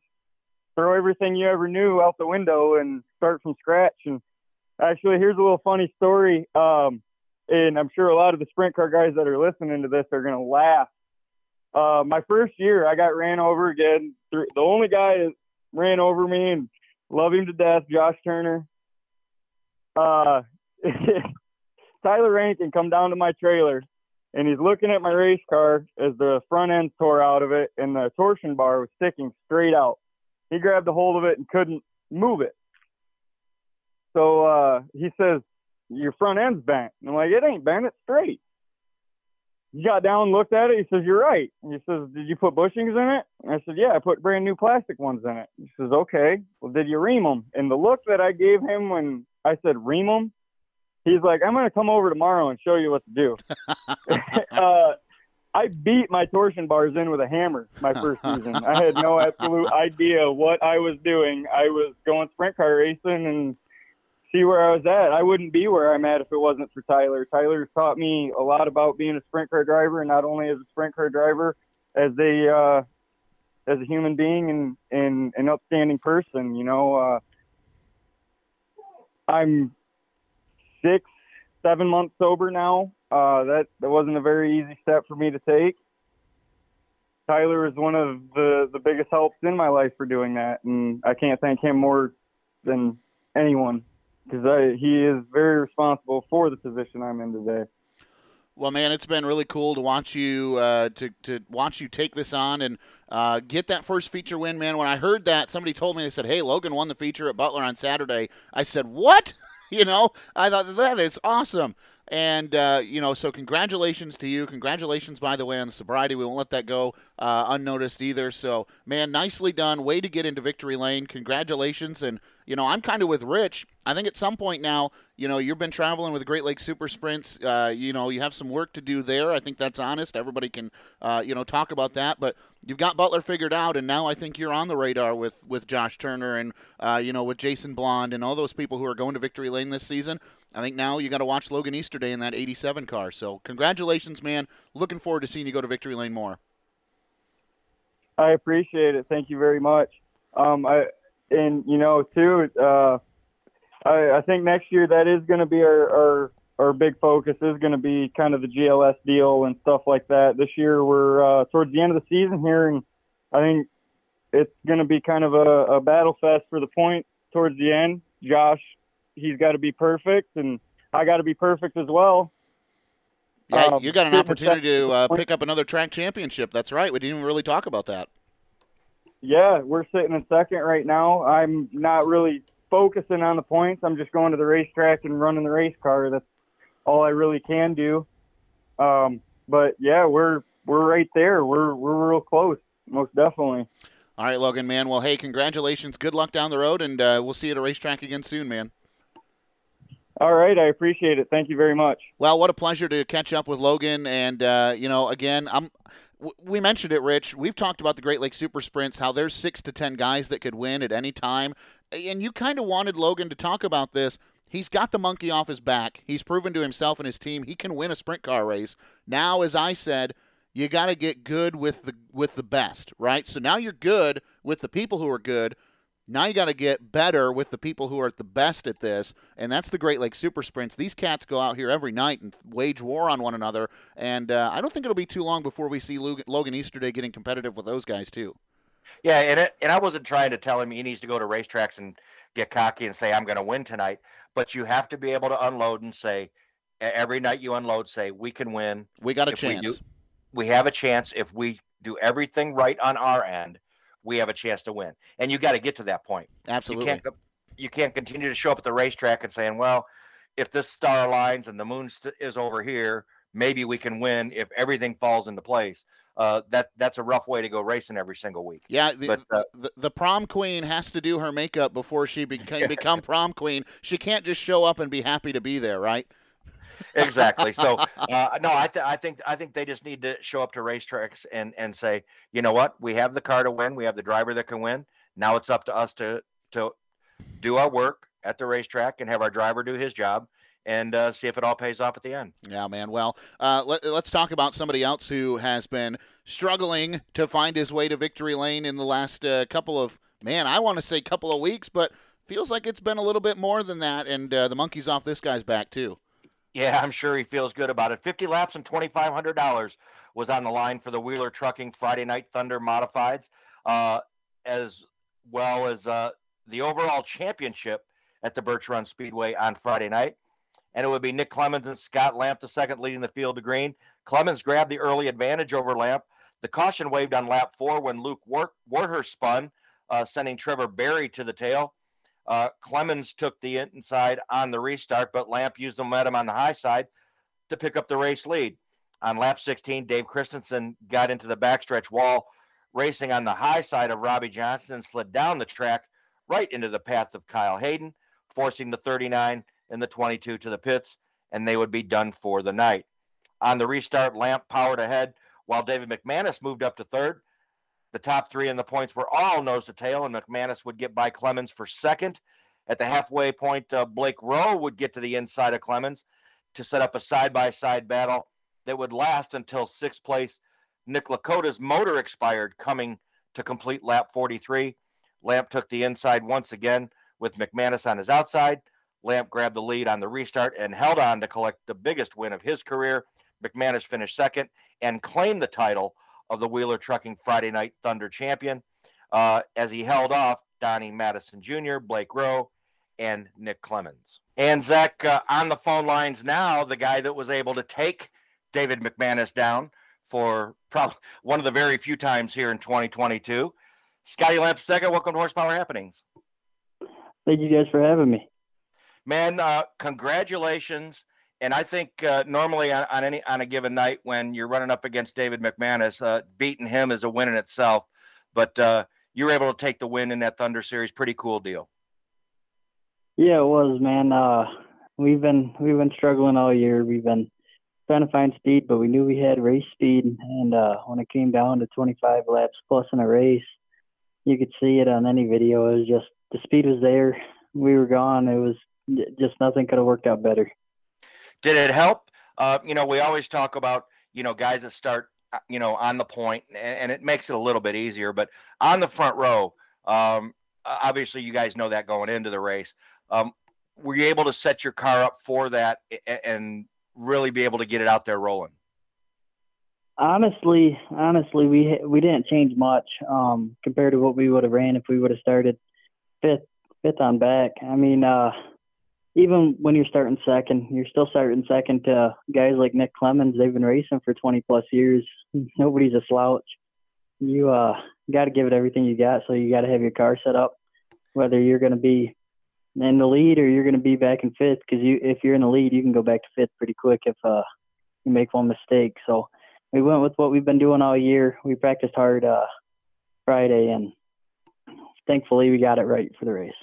H: throw everything you ever knew out the window and start from scratch. And actually here's a little funny story. Um, and i'm sure a lot of the sprint car guys that are listening to this are going to laugh. Uh, my first year i got ran over again the only guy that ran over me and love him to death josh turner. Uh, Tyler Rankin come down to my trailer and he's looking at my race car as the front end tore out of it and the torsion bar was sticking straight out. He grabbed a hold of it and couldn't move it. So uh, he says, Your front end's bent. And I'm like, It ain't bent, it's straight. He got down, and looked at it. He says, You're right. And he says, Did you put bushings in it? And I said, Yeah, I put brand new plastic ones in it. He says, Okay. Well, did you ream them? And the look that I gave him when I said ream them, he's like, I'm going to come over tomorrow and show you what to do. uh, I beat my torsion bars in with a hammer my first season. I had no absolute idea what I was doing. I was going sprint car racing and see where I was at. I wouldn't be where I'm at if it wasn't for Tyler. Tyler taught me a lot about being a sprint car driver, and not only as a sprint car driver, as a uh, as a human being and, and an upstanding person. You know, uh, I'm six, seven months sober now. Uh, that that wasn't a very easy step for me to take. Tyler is one of the the biggest helps in my life for doing that, and I can't thank him more than anyone because he is very responsible for the position I'm in today.
B: Well, man, it's been really cool to watch you uh, to to watch you take this on and uh, get that first feature win, man. When I heard that, somebody told me they said, "Hey, Logan won the feature at Butler on Saturday." I said, "What?" you know, I thought that is awesome. And, uh, you know, so congratulations to you. Congratulations, by the way, on the sobriety. We won't let that go uh, unnoticed either. So, man, nicely done. Way to get into victory lane. Congratulations. And, you know, I'm kind of with Rich. I think at some point now, you know, you've been traveling with Great Lakes Super Sprints. Uh, you know, you have some work to do there. I think that's honest. Everybody can, uh, you know, talk about that. But you've got Butler figured out, and now I think you're on the radar with with Josh Turner and, uh, you know, with Jason Blond and all those people who are going to victory lane this season. I think now you got to watch Logan Easterday in that 87 car. So congratulations, man. Looking forward to seeing you go to victory lane more.
H: I appreciate it. Thank you very much. Um, I and you know too. Uh, I, I think next year that is going to be our, our our big focus is going to be kind of the GLS deal and stuff like that. This year we're uh, towards the end of the season here, and I think it's going to be kind of a, a battle fest for the point towards the end. Josh he's got to be perfect, and I got to be perfect as well.
B: Yeah, um, you got an opportunity to uh, pick up another track championship. That's right. We didn't even really talk about that.
H: Yeah, we're sitting in second right now. I'm not really focusing on the points. I'm just going to the racetrack and running the race car. That's all I really can do. Um, but yeah, we're we're right there. We're we're real close, most definitely.
B: All right, Logan, man. Well, hey, congratulations. Good luck down the road, and uh, we'll see you at a racetrack again soon, man.
H: All right, I appreciate it. Thank you very much.
B: Well, what a pleasure to catch up with Logan. And uh, you know, again, I'm. We mentioned it, Rich. We've talked about the Great Lakes Super Sprints, how there's six to ten guys that could win at any time, and you kind of wanted Logan to talk about this. He's got the monkey off his back. He's proven to himself and his team he can win a sprint car race. Now, as I said, you got to get good with the with the best, right? So now you're good with the people who are good. Now you got to get better with the people who are the best at this, and that's the Great Lakes Super Sprints. These cats go out here every night and wage war on one another, and uh, I don't think it'll be too long before we see Logan Easterday getting competitive with those guys too.
G: Yeah, and it, and I wasn't trying to tell him he needs to go to racetracks and get cocky and say I'm going to win tonight, but you have to be able to unload and say every night you unload, say we can win.
B: We got a chance.
G: We, do, we have a chance if we do everything right on our end. We have a chance to win, and you got to get to that point.
B: Absolutely.
G: You can't, you can't continue to show up at the racetrack and saying, "Well, if this star aligns and the moon st- is over here, maybe we can win if everything falls into place." Uh, that that's a rough way to go racing every single week.
B: Yeah, the, but, uh, the, the, prom queen has to do her makeup before she can become prom queen. She can't just show up and be happy to be there, right?
G: Exactly. So uh, no, I, th- I think I think they just need to show up to racetracks and and say, you know what, we have the car to win, we have the driver that can win. Now it's up to us to to do our work at the racetrack and have our driver do his job and uh, see if it all pays off at the end.
B: Yeah, man. Well, uh, let, us talk about somebody else who has been struggling to find his way to victory lane in the last uh, couple of man. I want to say couple of weeks, but feels like it's been a little bit more than that. And uh, the monkey's off this guy's back too.
G: Yeah, I'm sure he feels good about it. 50 laps and $2,500 was on the line for the Wheeler Trucking Friday Night Thunder Modifieds, uh, as well as uh, the overall championship at the Birch Run Speedway on Friday night. And it would be Nick Clemens and Scott Lamp, the second, leading the field to green. Clemens grabbed the early advantage over Lamp. The caution waved on lap four when Luke War- Warhurst spun, uh, sending Trevor Berry to the tail. Uh, Clemens took the inside on the restart, but Lamp used the momentum on the high side to pick up the race lead. On lap 16, Dave Christensen got into the backstretch wall, racing on the high side of Robbie Johnson and slid down the track right into the path of Kyle Hayden, forcing the 39 and the 22 to the pits, and they would be done for the night. On the restart, Lamp powered ahead while David McManus moved up to third. The top three in the points were all nose to tail, and McManus would get by Clemens for second. At the halfway point, uh, Blake Rowe would get to the inside of Clemens to set up a side by side battle that would last until sixth place. Nick Lakota's motor expired, coming to complete lap 43. Lamp took the inside once again with McManus on his outside. Lamp grabbed the lead on the restart and held on to collect the biggest win of his career. McManus finished second and claimed the title of the Wheeler Trucking Friday Night Thunder champion uh, as he held off Donnie Madison Jr., Blake Rowe, and Nick Clemens. And Zach uh, on the phone lines now, the guy that was able to take David McManus down for probably one of the very few times here in 2022. Scotty Lamp second, welcome to Horsepower Happenings.
E: Thank you guys for having me.
G: Man, uh, congratulations and I think uh, normally on, on, any on a given night when you're running up against David McManus, uh, beating him is a win in itself. But uh, you were able to take the win in that Thunder Series. Pretty cool deal.
E: Yeah, it was, man. Uh, we've been we've been struggling all year. We've been trying to find speed, but we knew we had race speed. And uh, when it came down to 25 laps plus in a race, you could see it on any video. It was just the speed was there. We were gone. It was just nothing could have worked out better.
G: Did it help? Uh, you know, we always talk about you know guys that start uh, you know on the point, and, and it makes it a little bit easier. But on the front row, um, obviously you guys know that going into the race. Um, were you able to set your car up for that and really be able to get it out there rolling?
E: Honestly, honestly, we we didn't change much um, compared to what we would have ran if we would have started fifth fifth on back. I mean, uh, even when you're starting second, you're still starting second to guys like Nick Clemens. They've been racing for 20 plus years. Nobody's a slouch. You uh, got to give it everything you got. So you got to have your car set up, whether you're going to be in the lead or you're going to be back in fifth. Because you, if you're in the lead, you can go back to fifth pretty quick if uh, you make one mistake. So we went with what we've been doing all year. We practiced hard uh, Friday, and thankfully we got it right for the race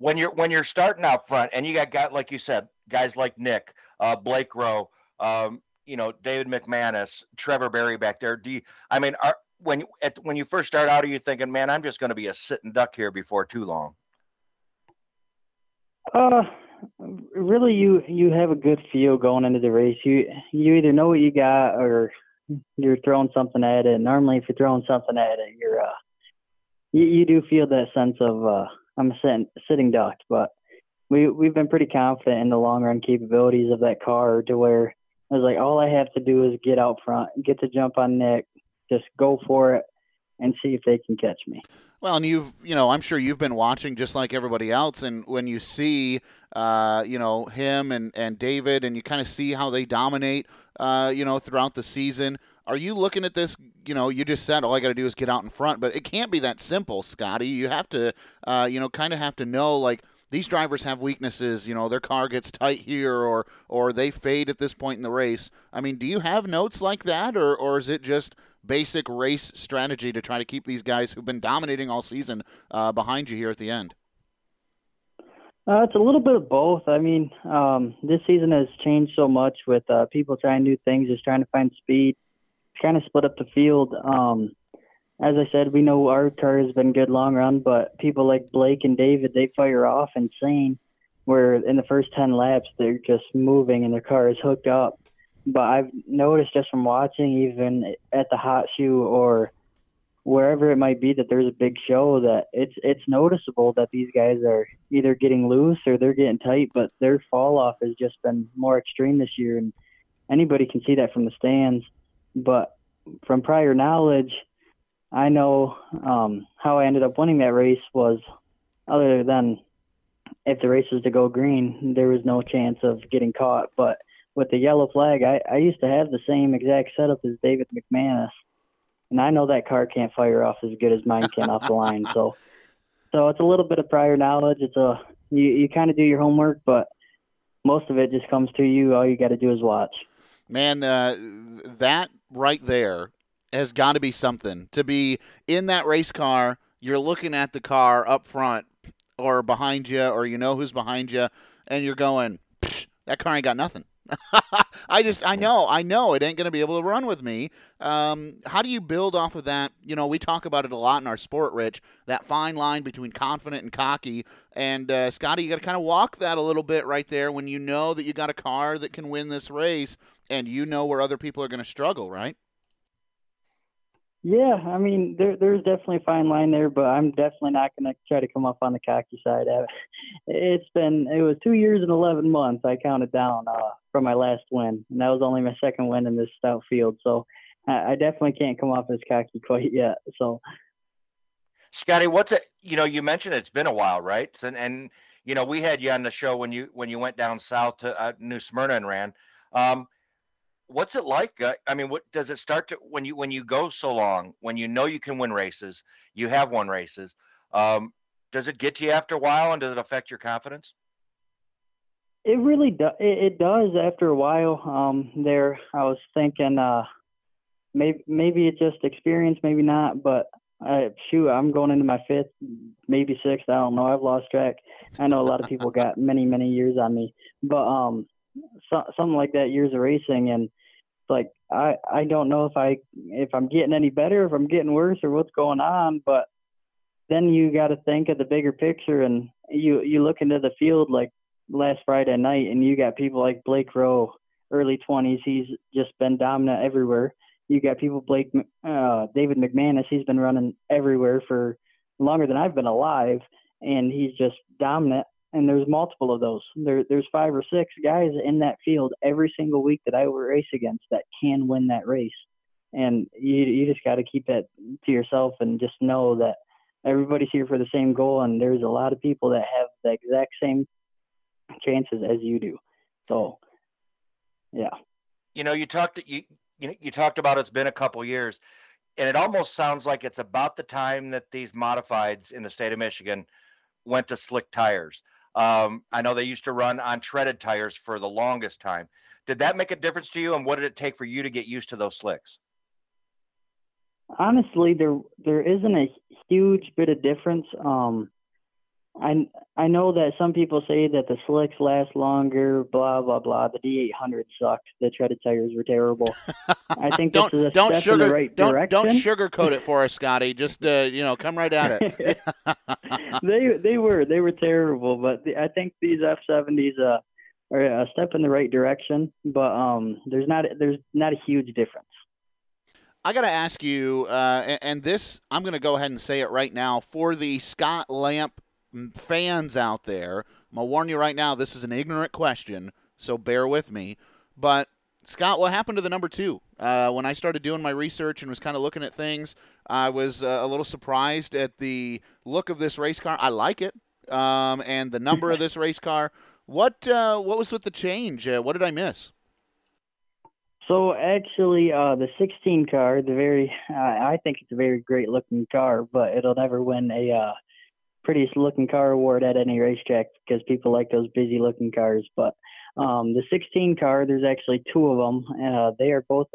G: when you're when you're starting out front and you got got like you said guys like Nick, uh, Blake Rowe, um, you know David McManus, Trevor Berry back there. Do you? I mean, are, when at, when you first start out, are you thinking, man, I'm just going to be a sitting duck here before too long?
E: Uh, really, you you have a good feel going into the race. You you either know what you got or you're throwing something at it. Normally, if you're throwing something at it, you're uh, you, you do feel that sense of uh, I'm a sitting, sitting duck. But we we've been pretty confident in the long run capabilities of that car to where I was like, all I have to do is get out front, get to jump on Nick, just go for it, and see if they can catch me.
B: Well, and you've, you know, I'm sure you've been watching just like everybody else, and when you see, uh, you know, him and and David, and you kind of see how they dominate, uh, you know, throughout the season. Are you looking at this? You know, you just said all I got to do is get out in front, but it can't be that simple, Scotty. You have to, uh, you know, kind of have to know like these drivers have weaknesses. You know, their car gets tight here, or or they fade at this point in the race. I mean, do you have notes like that, or or is it just basic race strategy to try to keep these guys who've been dominating all season uh, behind you here at the end?
E: Uh, it's a little bit of both. I mean, um, this season has changed so much with uh, people trying new things, just trying to find speed, kind of split up the field. Um, as I said, we know our car has been good long run, but people like Blake and David, they fire off insane. Where in the first 10 laps, they're just moving and their car is hooked up but I've noticed just from watching, even at the hot shoe or wherever it might be, that there's a big show that it's it's noticeable that these guys are either getting loose or they're getting tight, but their fall off has just been more extreme this year, and anybody can see that from the stands. But from prior knowledge, I know um, how I ended up winning that race was other than if the race was to go green, there was no chance of getting caught, but with the yellow flag, I, I used to have the same exact setup as David McManus, and I know that car can't fire off as good as mine can off the line. So, so it's a little bit of prior knowledge. It's a you you kind of do your homework, but most of it just comes to you. All you got to do is watch.
B: Man, uh, that right there has got to be something to be in that race car. You're looking at the car up front or behind you, or you know who's behind you, and you're going, that car ain't got nothing. I just, I know, I know it ain't going to be able to run with me. Um, how do you build off of that? You know, we talk about it a lot in our sport, Rich, that fine line between confident and cocky. And, uh, Scotty, you got to kind of walk that a little bit right there when you know that you got a car that can win this race and you know where other people are going to struggle, right?
E: Yeah, I mean, there, there's definitely a fine line there, but I'm definitely not going to try to come up on the cocky side. It's been, it was two years and 11 months I counted down uh, from my last win, and that was only my second win in this stout field. So I, I definitely can't come off as cocky quite yet. So,
G: Scotty, what's it? You know, you mentioned it's been a while, right? And and you know, we had you on the show when you when you went down south to uh, New Smyrna and ran. Um, what's it like? Uh, I mean, what does it start to when you when you go so long, when you know you can win races, you have won races. Um, does it get to you after a while, and does it affect your confidence?
E: It really does. It, it, does after a while. Um, there, I was thinking, uh, maybe maybe it's just experience, maybe not. But uh, shoot, I'm going into my fifth, maybe sixth. I don't know. I've lost track. I know a lot of people got many many years on me, but um, so, something like that, years of racing, and like I I don't know if I if I'm getting any better, if I'm getting worse, or what's going on. But then you got to think of the bigger picture, and you you look into the field like last Friday night, and you got people like Blake Rowe, early 20s. He's just been dominant everywhere. You got people Blake uh, David McManus. He's been running everywhere for longer than I've been alive, and he's just dominant and there's multiple of those. There, there's five or six guys in that field every single week that I will race against that can win that race. And you, you just got to keep that to yourself and just know that everybody's here for the same goal. And there's a lot of people that have the exact same chances as you do. So, yeah.
G: You know, you talked you you you talked about it's been a couple years, and it almost sounds like it's about the time that these modifieds in the state of Michigan went to slick tires. Um, I know they used to run on treaded tires for the longest time. Did that make a difference to you? And what did it take for you to get used to those slicks?
E: Honestly, there there isn't a huge bit of difference. Um, I I know that some people say that the slicks last longer, blah blah blah. The D800 sucked. The treaded tires were terrible. I think
B: don't
E: this is a
B: don't
E: step
B: sugar
E: in the right
B: don't
E: direction.
B: don't sugarcoat it for us, Scotty. Just uh, you know, come right at it.
E: they they were they were terrible, but the, I think these F70s uh, are a step in the right direction. But um, there's not there's not a huge difference.
B: I got to ask you, uh, and, and this I'm going to go ahead and say it right now for the Scott Lamp fans out there. I'm gonna warn you right now. This is an ignorant question, so bear with me. But Scott, what happened to the number two? Uh, when I started doing my research and was kind of looking at things, I was uh, a little surprised at the look of this race car. I like it, um, and the number of this race car. What uh, what was with the change? Uh, what did I miss?
E: So actually, uh, the 16 car, the very, uh, I think it's a very great looking car, but it'll never win a uh, prettiest looking car award at any racetrack because people like those busy looking cars. But um, the 16 car, there's actually two of them. Uh, they are both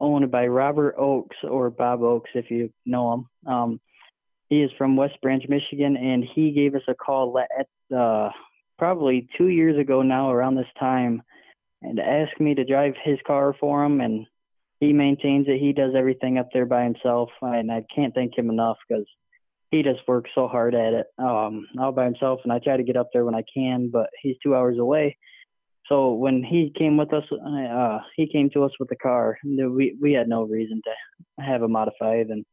E: owned by Robert Oakes or Bob Oakes, if you know him. Um, he is from West Branch, Michigan, and he gave us a call at uh, probably two years ago now, around this time, and asked me to drive his car for him. And he maintains it. He does everything up there by himself, and I can't thank him enough because he just works so hard at it um, all by himself. And I try to get up there when I can, but he's two hours away. So when he came with us, uh, he came to us with the car. We we had no reason to have a modified, and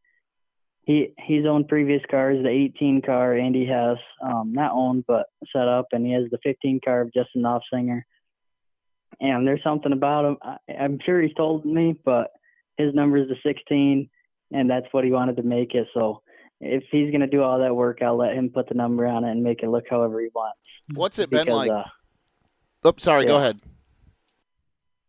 E: he he's owned previous cars, the 18 car Andy has um, not owned but set up, and he has the 15 car of Justin Knopfsinger. And there's something about him. I, I'm sure he's told me, but his number is the 16, and that's what he wanted to make it. So if he's going to do all that work, I'll let him put the number on it and make it look however he wants.
B: What's it
E: because,
B: been like?
E: Uh,
B: oh, sorry.
E: yeah.
B: Go ahead.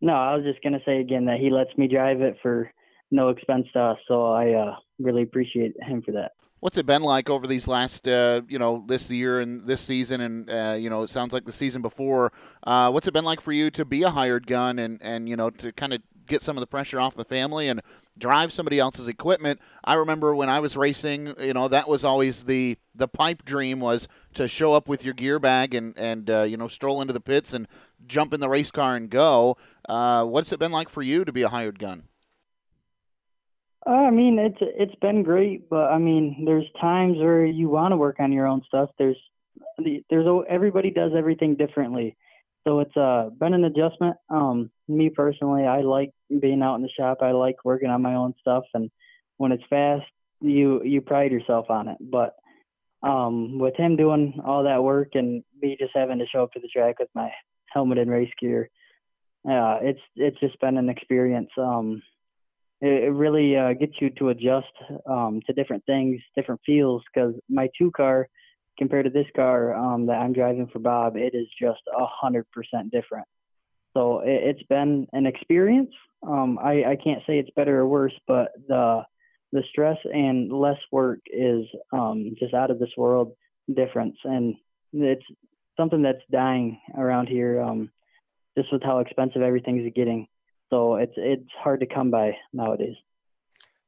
E: no, I was just going to say again that he lets me drive it for no expense to us, so I uh, really appreciate him for that.
B: What's it been like over these last, uh, you know, this year and this season, and uh, you know, it sounds like the season before. Uh, what's it been like for you to be a hired gun and and you know to kind of get some of the pressure off the family and drive somebody else's equipment? I remember when I was racing, you know, that was always the the pipe dream was to show up with your gear bag and and uh, you know stroll into the pits and jump in the race car and go. Uh, what's it been like for you to be a hired gun?
E: Uh, I mean, it's it's been great, but I mean, there's times where you want to work on your own stuff. There's there's everybody does everything differently, so it's uh been an adjustment. Um, me personally, I like being out in the shop. I like working on my own stuff, and when it's fast, you you pride yourself on it. But um, with him doing all that work and me just having to show up to the track with my helmet and race gear, uh, it's it's just been an experience. Um, it, it really uh, gets you to adjust um, to different things, different feels. Because my two car compared to this car um, that I'm driving for Bob, it is just a hundred percent different. So it, it's been an experience. Um, I, I can't say it's better or worse, but the the stress and less work is um, just out of this world difference, and it's something that's dying around here. Um, just with how expensive everything's getting. So it's it's hard to come by nowadays.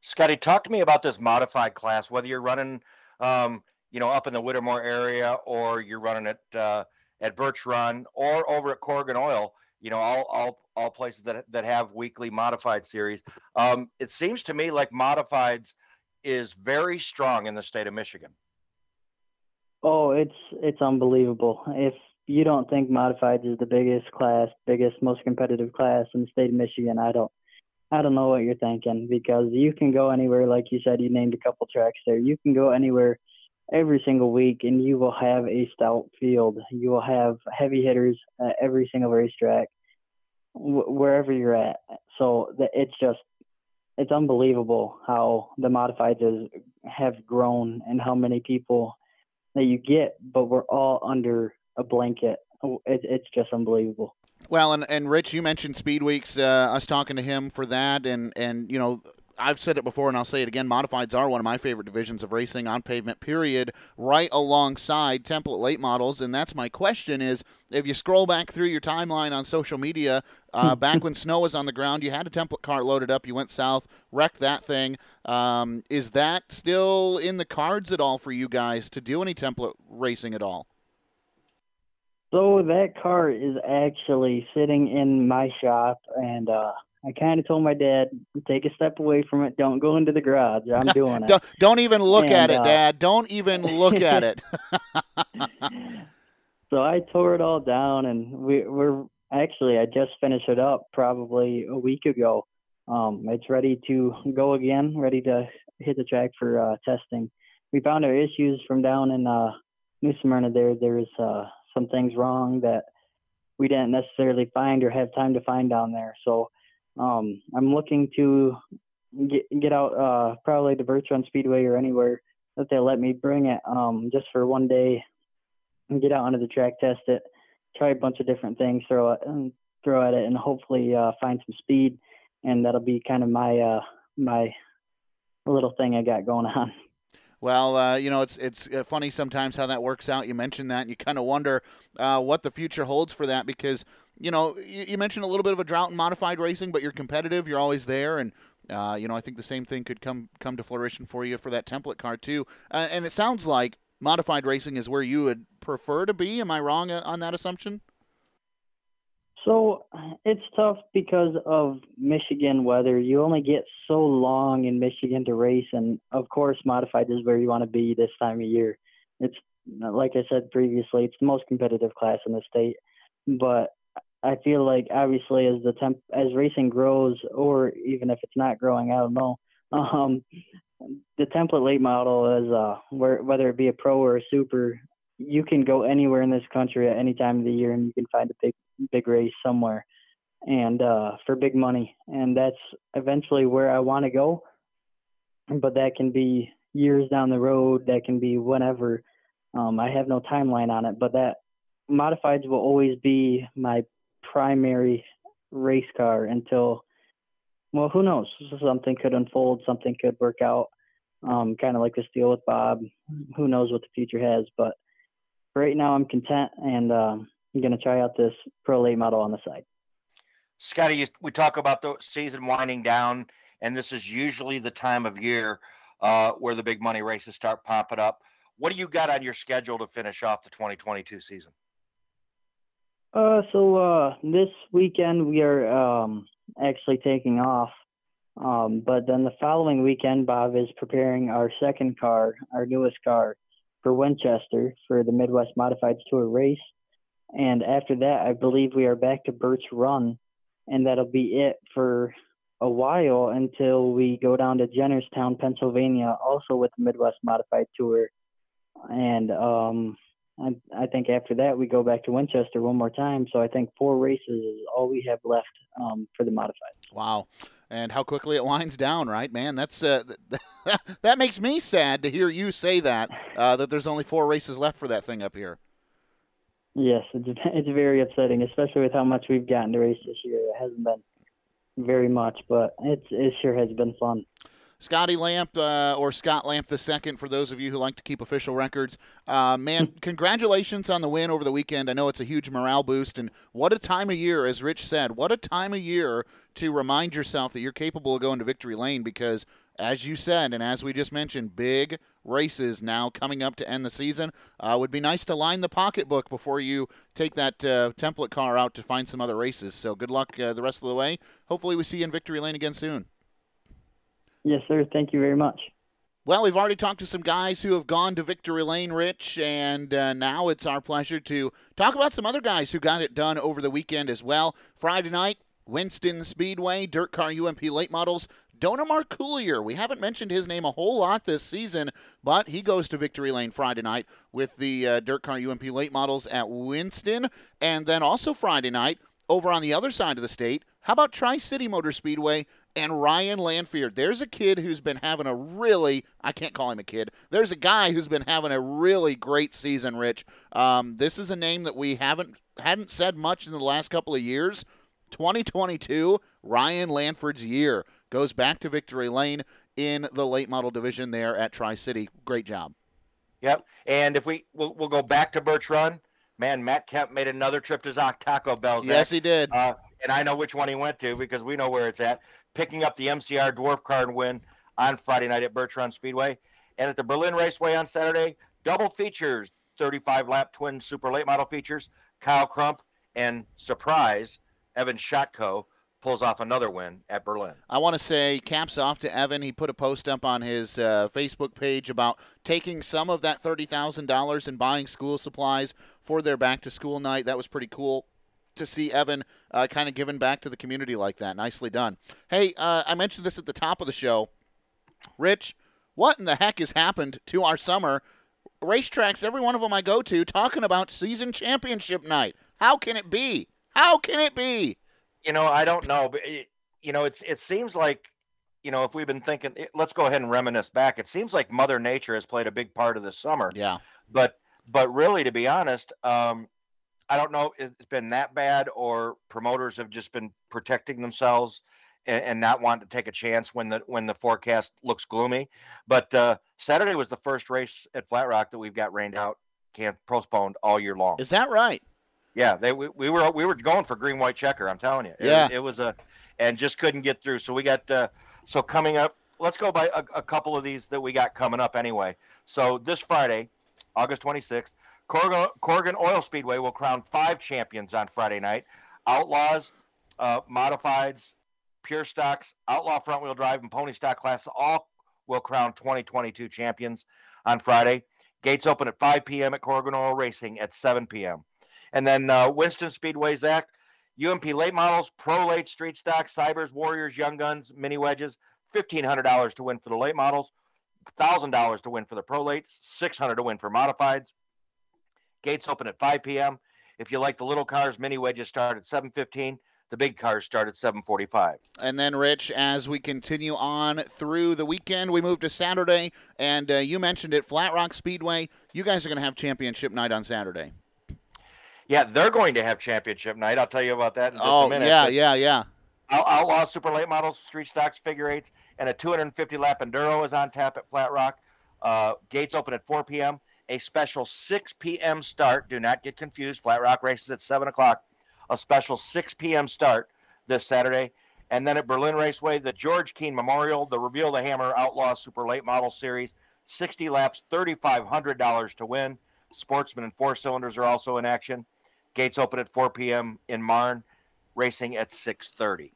G: Scotty, talk to me about this modified class. Whether you're running, um, you know, up in the Whittemore area, or you're running it uh, at Birch Run, or over at Corrigan Oil. You know, all all all places that that have weekly modified series. Um, it seems to me like modifieds is very strong in the state of Michigan.
E: Oh, it's it's unbelievable. If you don't think modifieds is the biggest class, biggest, most competitive class in the state of Michigan, I don't I don't know what you're thinking because you can go anywhere, like you said, you named a couple tracks there. You can go anywhere every single week and you will have a stout field. You will have heavy hitters at every single racetrack, wh- wherever you're at. So the, it's just, it's unbelievable how the modifieds have grown and how many people that you get, but we're all under a blanket. It, it's just unbelievable.
B: Well, and, and Rich, you mentioned Speed Weeks. Uh, us talking to him for that, and and you know, I've said it before and I'll say it again. Modifieds are one of my favorite divisions of racing on pavement, period, right alongside template late models. And that's my question is if you scroll back through your timeline on social media, uh, back when snow was on the ground, you had a template car loaded up, you went south, wrecked that thing. Um, is that still in the cards at all for you guys to do any template racing at all?
E: So that car is actually sitting in my shop, and uh, I kind of told my dad, take a step away from it. Don't go into the garage. I'm doing it.
B: don't, don't even look
E: And,
B: at it,
E: uh,
B: Dad. Don't even look at it.
E: so I tore it all down, and we, we're actually I just finished it up probably a week ago. Um, it's ready to go again, ready to hit the track for uh, testing. We found our issues from down in uh, New Smyrna. There, there's uh, some things wrong that we didn't necessarily find or have time to find down there. So um, I'm looking to get get out uh, probably to Virtual Speedway or anywhere that they let me bring it um, just for one day and get out onto the track, test it, try a bunch of different things, throw it and throw at it, and hopefully uh, find some speed. And that'll be kind of my uh, my little thing I got going on.
B: Well, uh, you know, it's it's uh, funny sometimes how that works out. You mentioned that, and you kind of wonder uh, what the future holds for that because you know you, you, mentioned a little bit of a drought in modified racing, but you're competitive. You're always there, and uh, you know I think the same thing could come come to fruition for you for that template car too. Uh, and it sounds like modified racing is where you would prefer to be. Am I wrong uh, on that assumption?
E: So it's tough because of Michigan weather. You only get so long in Michigan to race, and of course, modified is where you want to be this time of year. It's like I said previously, it's the most competitive class in the state. But I feel like obviously as the temp as racing grows, or even if it's not growing, I don't know. Um, the template late model is uh, where whether it be a pro or a super, you can go anywhere in this country at any time of the year, and you can find a big big race somewhere and uh, for big money. And that's eventually where I want to go. But that can be years down the road. That can be whenever. Um, I have no timeline on it, but that modifieds will always be my primary race car until, well, who knows? Something could unfold. Something could work out. Um, kind of like this deal with Bob. Who knows what the future has? But right now, I'm content and. Um, I'm going to try out this Pro Late model on the side.
G: Scotty, you, we talk about the season winding down, and this is usually the time of year uh, where the big money races start popping up. What do you got on your schedule to finish off the 2022 season?
E: Uh, so uh, this weekend we are um, actually taking off, um, but then the following weekend, Bob is preparing our second car, our newest car, for Winchester for the Midwest Modified Tour race. And after that, I believe we are back to Birch Run, and that'll be it for a while until we go down to Jennerstown, Pennsylvania, also with the Midwest Modified Tour. And um, I, I think after that, we go back to Winchester one more time. So I think four races is all we have left um, for the Modified.
B: Wow. And how quickly it winds down, right, man? That's uh, that makes me sad to hear you say that. Uh, that there's only four races left for that thing up here.
E: Yes, it's it's very upsetting, especially with how much we've gotten to race this year. It hasn't been very much, but it's it sure has been fun.
B: Scotty Lamp uh, or Scott Lamp the second for those of you who like to keep official records. Uh, man, congratulations on the win over the weekend. I know it's a huge morale boost, and what a time of year, as Rich said, what a time of year to remind yourself that you're capable of going to victory lane because as you said, and as we just mentioned, big races now coming up to end the season. Uh, would be nice to line the pocketbook before you take that uh, template car out to find some other races. So good luck uh, the rest of the way. Hopefully, we see you in victory lane again soon.
E: Yes, sir. Thank you very much.
B: Well, we've already talked to some guys who have gone to victory lane, Rich, and uh, now it's our pleasure to talk about some other guys who got it done over the weekend as well. Friday night, Winston Speedway, Dirt Car UMP late models Donor Marcoulier. We haven't mentioned his name a whole lot this season, but he goes to Victory Lane Friday night with the uh, Dirt Car UMP late models at Winston. And then also Friday night, over on the other side of the state, how about Tri City Motor Speedway and Ryan Lanfear? There's a kid who's been having a really, I can't call him a kid, there's a guy who's been having a really great season, Rich. Um, this is a name that we haven't hadn't said much in the last couple of years 2022, Ryan Lanford's year. Goes back to victory lane in the late model division there at Tri City. Great job.
G: Yep. And if we we'll, we'll go back to Birch Run, man, Matt Kemp made another trip to Zoc Taco Bell. Zach.
B: Yes, he did.
G: Uh, and I know which one he went to because we know where it's at. Picking up the MCR Dwarf Car win on Friday night at Run Speedway. And at the Berlin Raceway on Saturday, double features 35 lap twin super late model features. Kyle Crump and surprise, Evan Shotko pulls off another win at Berlin.
B: I want to say caps off to Evan. He put a post up on his uh, Facebook page about taking some of that $30,000 and buying school supplies for their back to school night. That was pretty cool to see Evan uh, kind of giving back to the community like that. Nicely done. Hey, uh, I mentioned this at the top of the show. Rich, what in the heck has happened to our summer? Racetracks, every one of them I go to, talking about season championship night. How can it be? How can it be?
G: You know, I don't know, but it, you know, it's it seems like, you know, if we've been thinking, eh, let's go ahead and reminisce back. It seems like Mother Nature has played a big part of the summer.
B: Yeah.
G: But but really, to be honest, um, I don't know if it's been that bad or promoters have just been protecting themselves and, and not want to take a chance when the when the forecast looks gloomy. But uh, Saturday was the first race at Flat Rock that we've got rained out, can't postponed all year long.
B: Is that right?
G: Yeah, they we, we were we were going for green white checker. I'm telling you. It,
B: Yeah.
G: it was a, and just couldn't get through. So we got uh, so coming up. Let's go by a, a couple of these that we got coming up anyway. So this Friday, August 26th, Corrigan, Corrigan Oil Speedway will crown five champions on Friday night. Outlaws, uh, modifieds, pure stocks, outlaw front wheel drive, and pony stock classes all will crown 2022 champions on Friday. Gates open at 5 p.m. at Corrigan Oil Racing at 7 p.m. And then uh, Winston Speedway, Zach, UMP late models, pro late street stock, cybers, warriors, young guns, mini wedges, $1,500 to win for the late models, $1,000 to win for the pro lates, 600 to win for modifieds. Gates open at 5 p.m. If you like the little cars, mini wedges start at 7:15. The big cars start at 7:45.
B: And then, Rich, as we continue on through the weekend, we move to Saturday. And uh, you mentioned it, Flat Rock Speedway. You guys are going to have championship night on Saturday.
G: Yeah, they're going to have championship night. I'll tell you about that in just
B: oh,
G: a minute.
B: yeah,
G: But
B: yeah, yeah.
G: Outlaw Super Late Models, Street Stocks, Figure Eights, and a 250 lap Enduro is on tap at Flat Rock. Uh, gates open at 4 p.m. A special 6 p.m. start. Do not get confused. Flat Rock races at 7 o'clock. A special 6 p.m. start this Saturday. And then at Berlin Raceway, the George Keene Memorial, the Reveal the Hammer Outlaw Super Late Model Series, 60 laps, $3,500 to win. Sportsman and four cylinders are also in action. Gates open at 4 p.m. in Marne, racing at 6:30.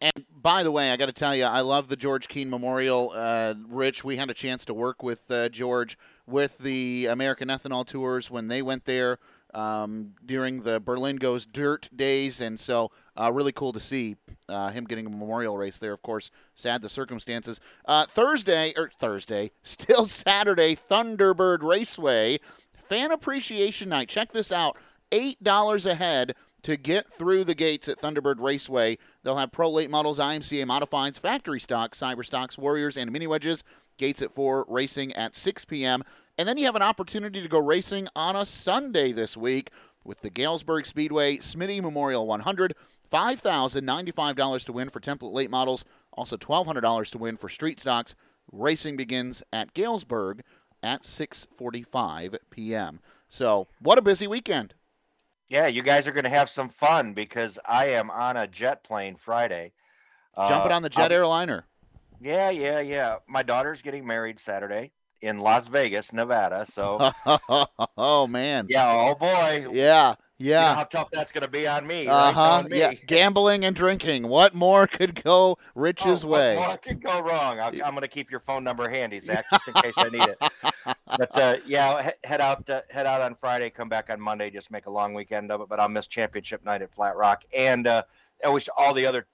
B: And by the way, I got to tell you, I love the George Keene Memorial. Uh, Rich, we had a chance to work with uh, George with the American Ethanol Tours when they went there um, during the Berlin Goes Dirt days, and so uh, really cool to see uh, him getting a memorial race there. Of course, sad the circumstances. Uh, Thursday or Thursday, still Saturday, Thunderbird Raceway Fan Appreciation Night. Check this out: eight dollars a head to get through the gates at Thunderbird Raceway. They'll have pro late models, IMCA modifieds, factory stocks, cyber stocks, warriors, and mini wedges. Gates at 4, racing at 6 p.m. And then you have an opportunity to go racing on a Sunday this week with the Galesburg Speedway Smitty Memorial 100. $5,095 to win for template late models, also $1,200 to win for street stocks. Racing begins at Galesburg at 6:45 p.m. So, what a busy weekend.
G: Yeah, you guys are going to have some fun because I am on a jet plane Friday.
B: Jumping
G: Uh,
B: on the jet
G: I'll-
B: airliner.
G: Yeah, yeah, yeah. My daughter's getting married Saturday in Las Vegas, Nevada. So,
B: oh man.
G: yeah, oh boy.
B: Yeah.
G: You know
B: Yeah.
G: how tough that's going to be on me.
B: Uh huh.
G: On me.
B: Yeah. Gambling and drinking. What more could go Rich's
G: Oh,
B: way?
G: What, what could go wrong? I'll, I'm going to keep your phone number handy, Zach, just in case I need it. But uh, yeah, head out, uh, head out on Friday, come back on Monday, just make a long weekend of it. But I'll miss championship night at Flat Rock, and uh, I wish all the other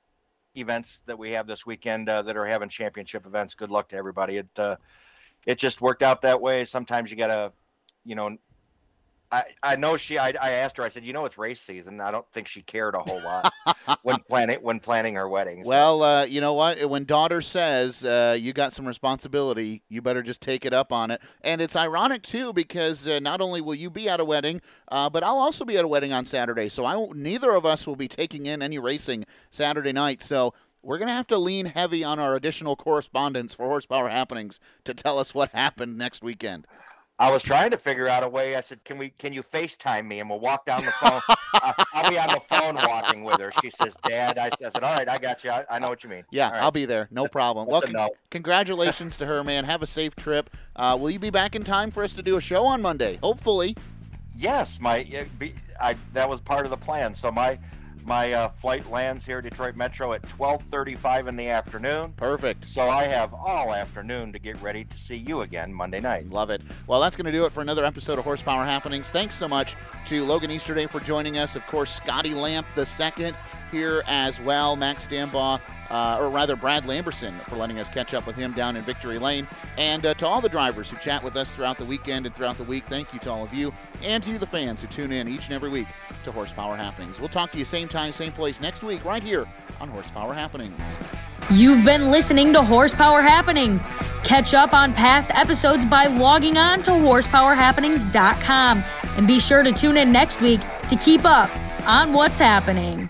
G: events that we have this weekend uh, that are having championship events. Good luck to everybody. It uh, it just worked out that way. Sometimes you gotta, you know, I, I, know she. I, I asked her. I said, you know, it's race season. I don't think she cared a whole lot when planning when planning her wedding. so.
B: Well, uh, you know what? When daughter says uh, you got some responsibility, you better just take it up on it. And it's ironic too because uh, not only will you be at a wedding, uh, but I'll also be at a wedding on Saturday. So I won't, neither of us will be taking in any racing Saturday night. So we're gonna have to lean heavy on our additional correspondence for horsepower happenings to tell us what happened next weekend.
G: I was trying to figure out a way. I said, "Can we? Can you FaceTime me and we'll walk down the phone? I'll be on the phone walking with her." She says, "Dad," I, I said, "All right, I got you. I, I know what you mean."
B: Yeah,
G: right.
B: I'll be there. No problem. Well,
G: no.
B: congratulations to her, man. Have a safe trip. Uh, will you be back in time for us to do a show on Monday? Hopefully.
G: Yes, my be, I that was part of the plan. So my my uh, flight lands here, Detroit Metro, at 12:35 in the afternoon.
B: Perfect.
G: So I have all afternoon to get ready to see you again Monday night.
B: Love it. Well, that's going to do it for another episode of Horsepower Happenings. Thanks so much to Logan Easterday for joining us. Of course, Scotty Lamp the second here as well. Max Stambaugh, uh, or rather Brad Lamberson, for letting us catch up with him down in Victory Lane. And uh, to all the drivers who chat with us throughout the weekend and throughout the week, thank you to all of you. And to you, the fans who tune in each and every week to Horsepower Happenings. We'll talk to you same time, same place next week, right here on Horsepower Happenings.
A: You've been listening to Horsepower Happenings. Catch up on past episodes by logging on to horsepowerhappenings.com and be sure to tune in next week to keep up on what's happening.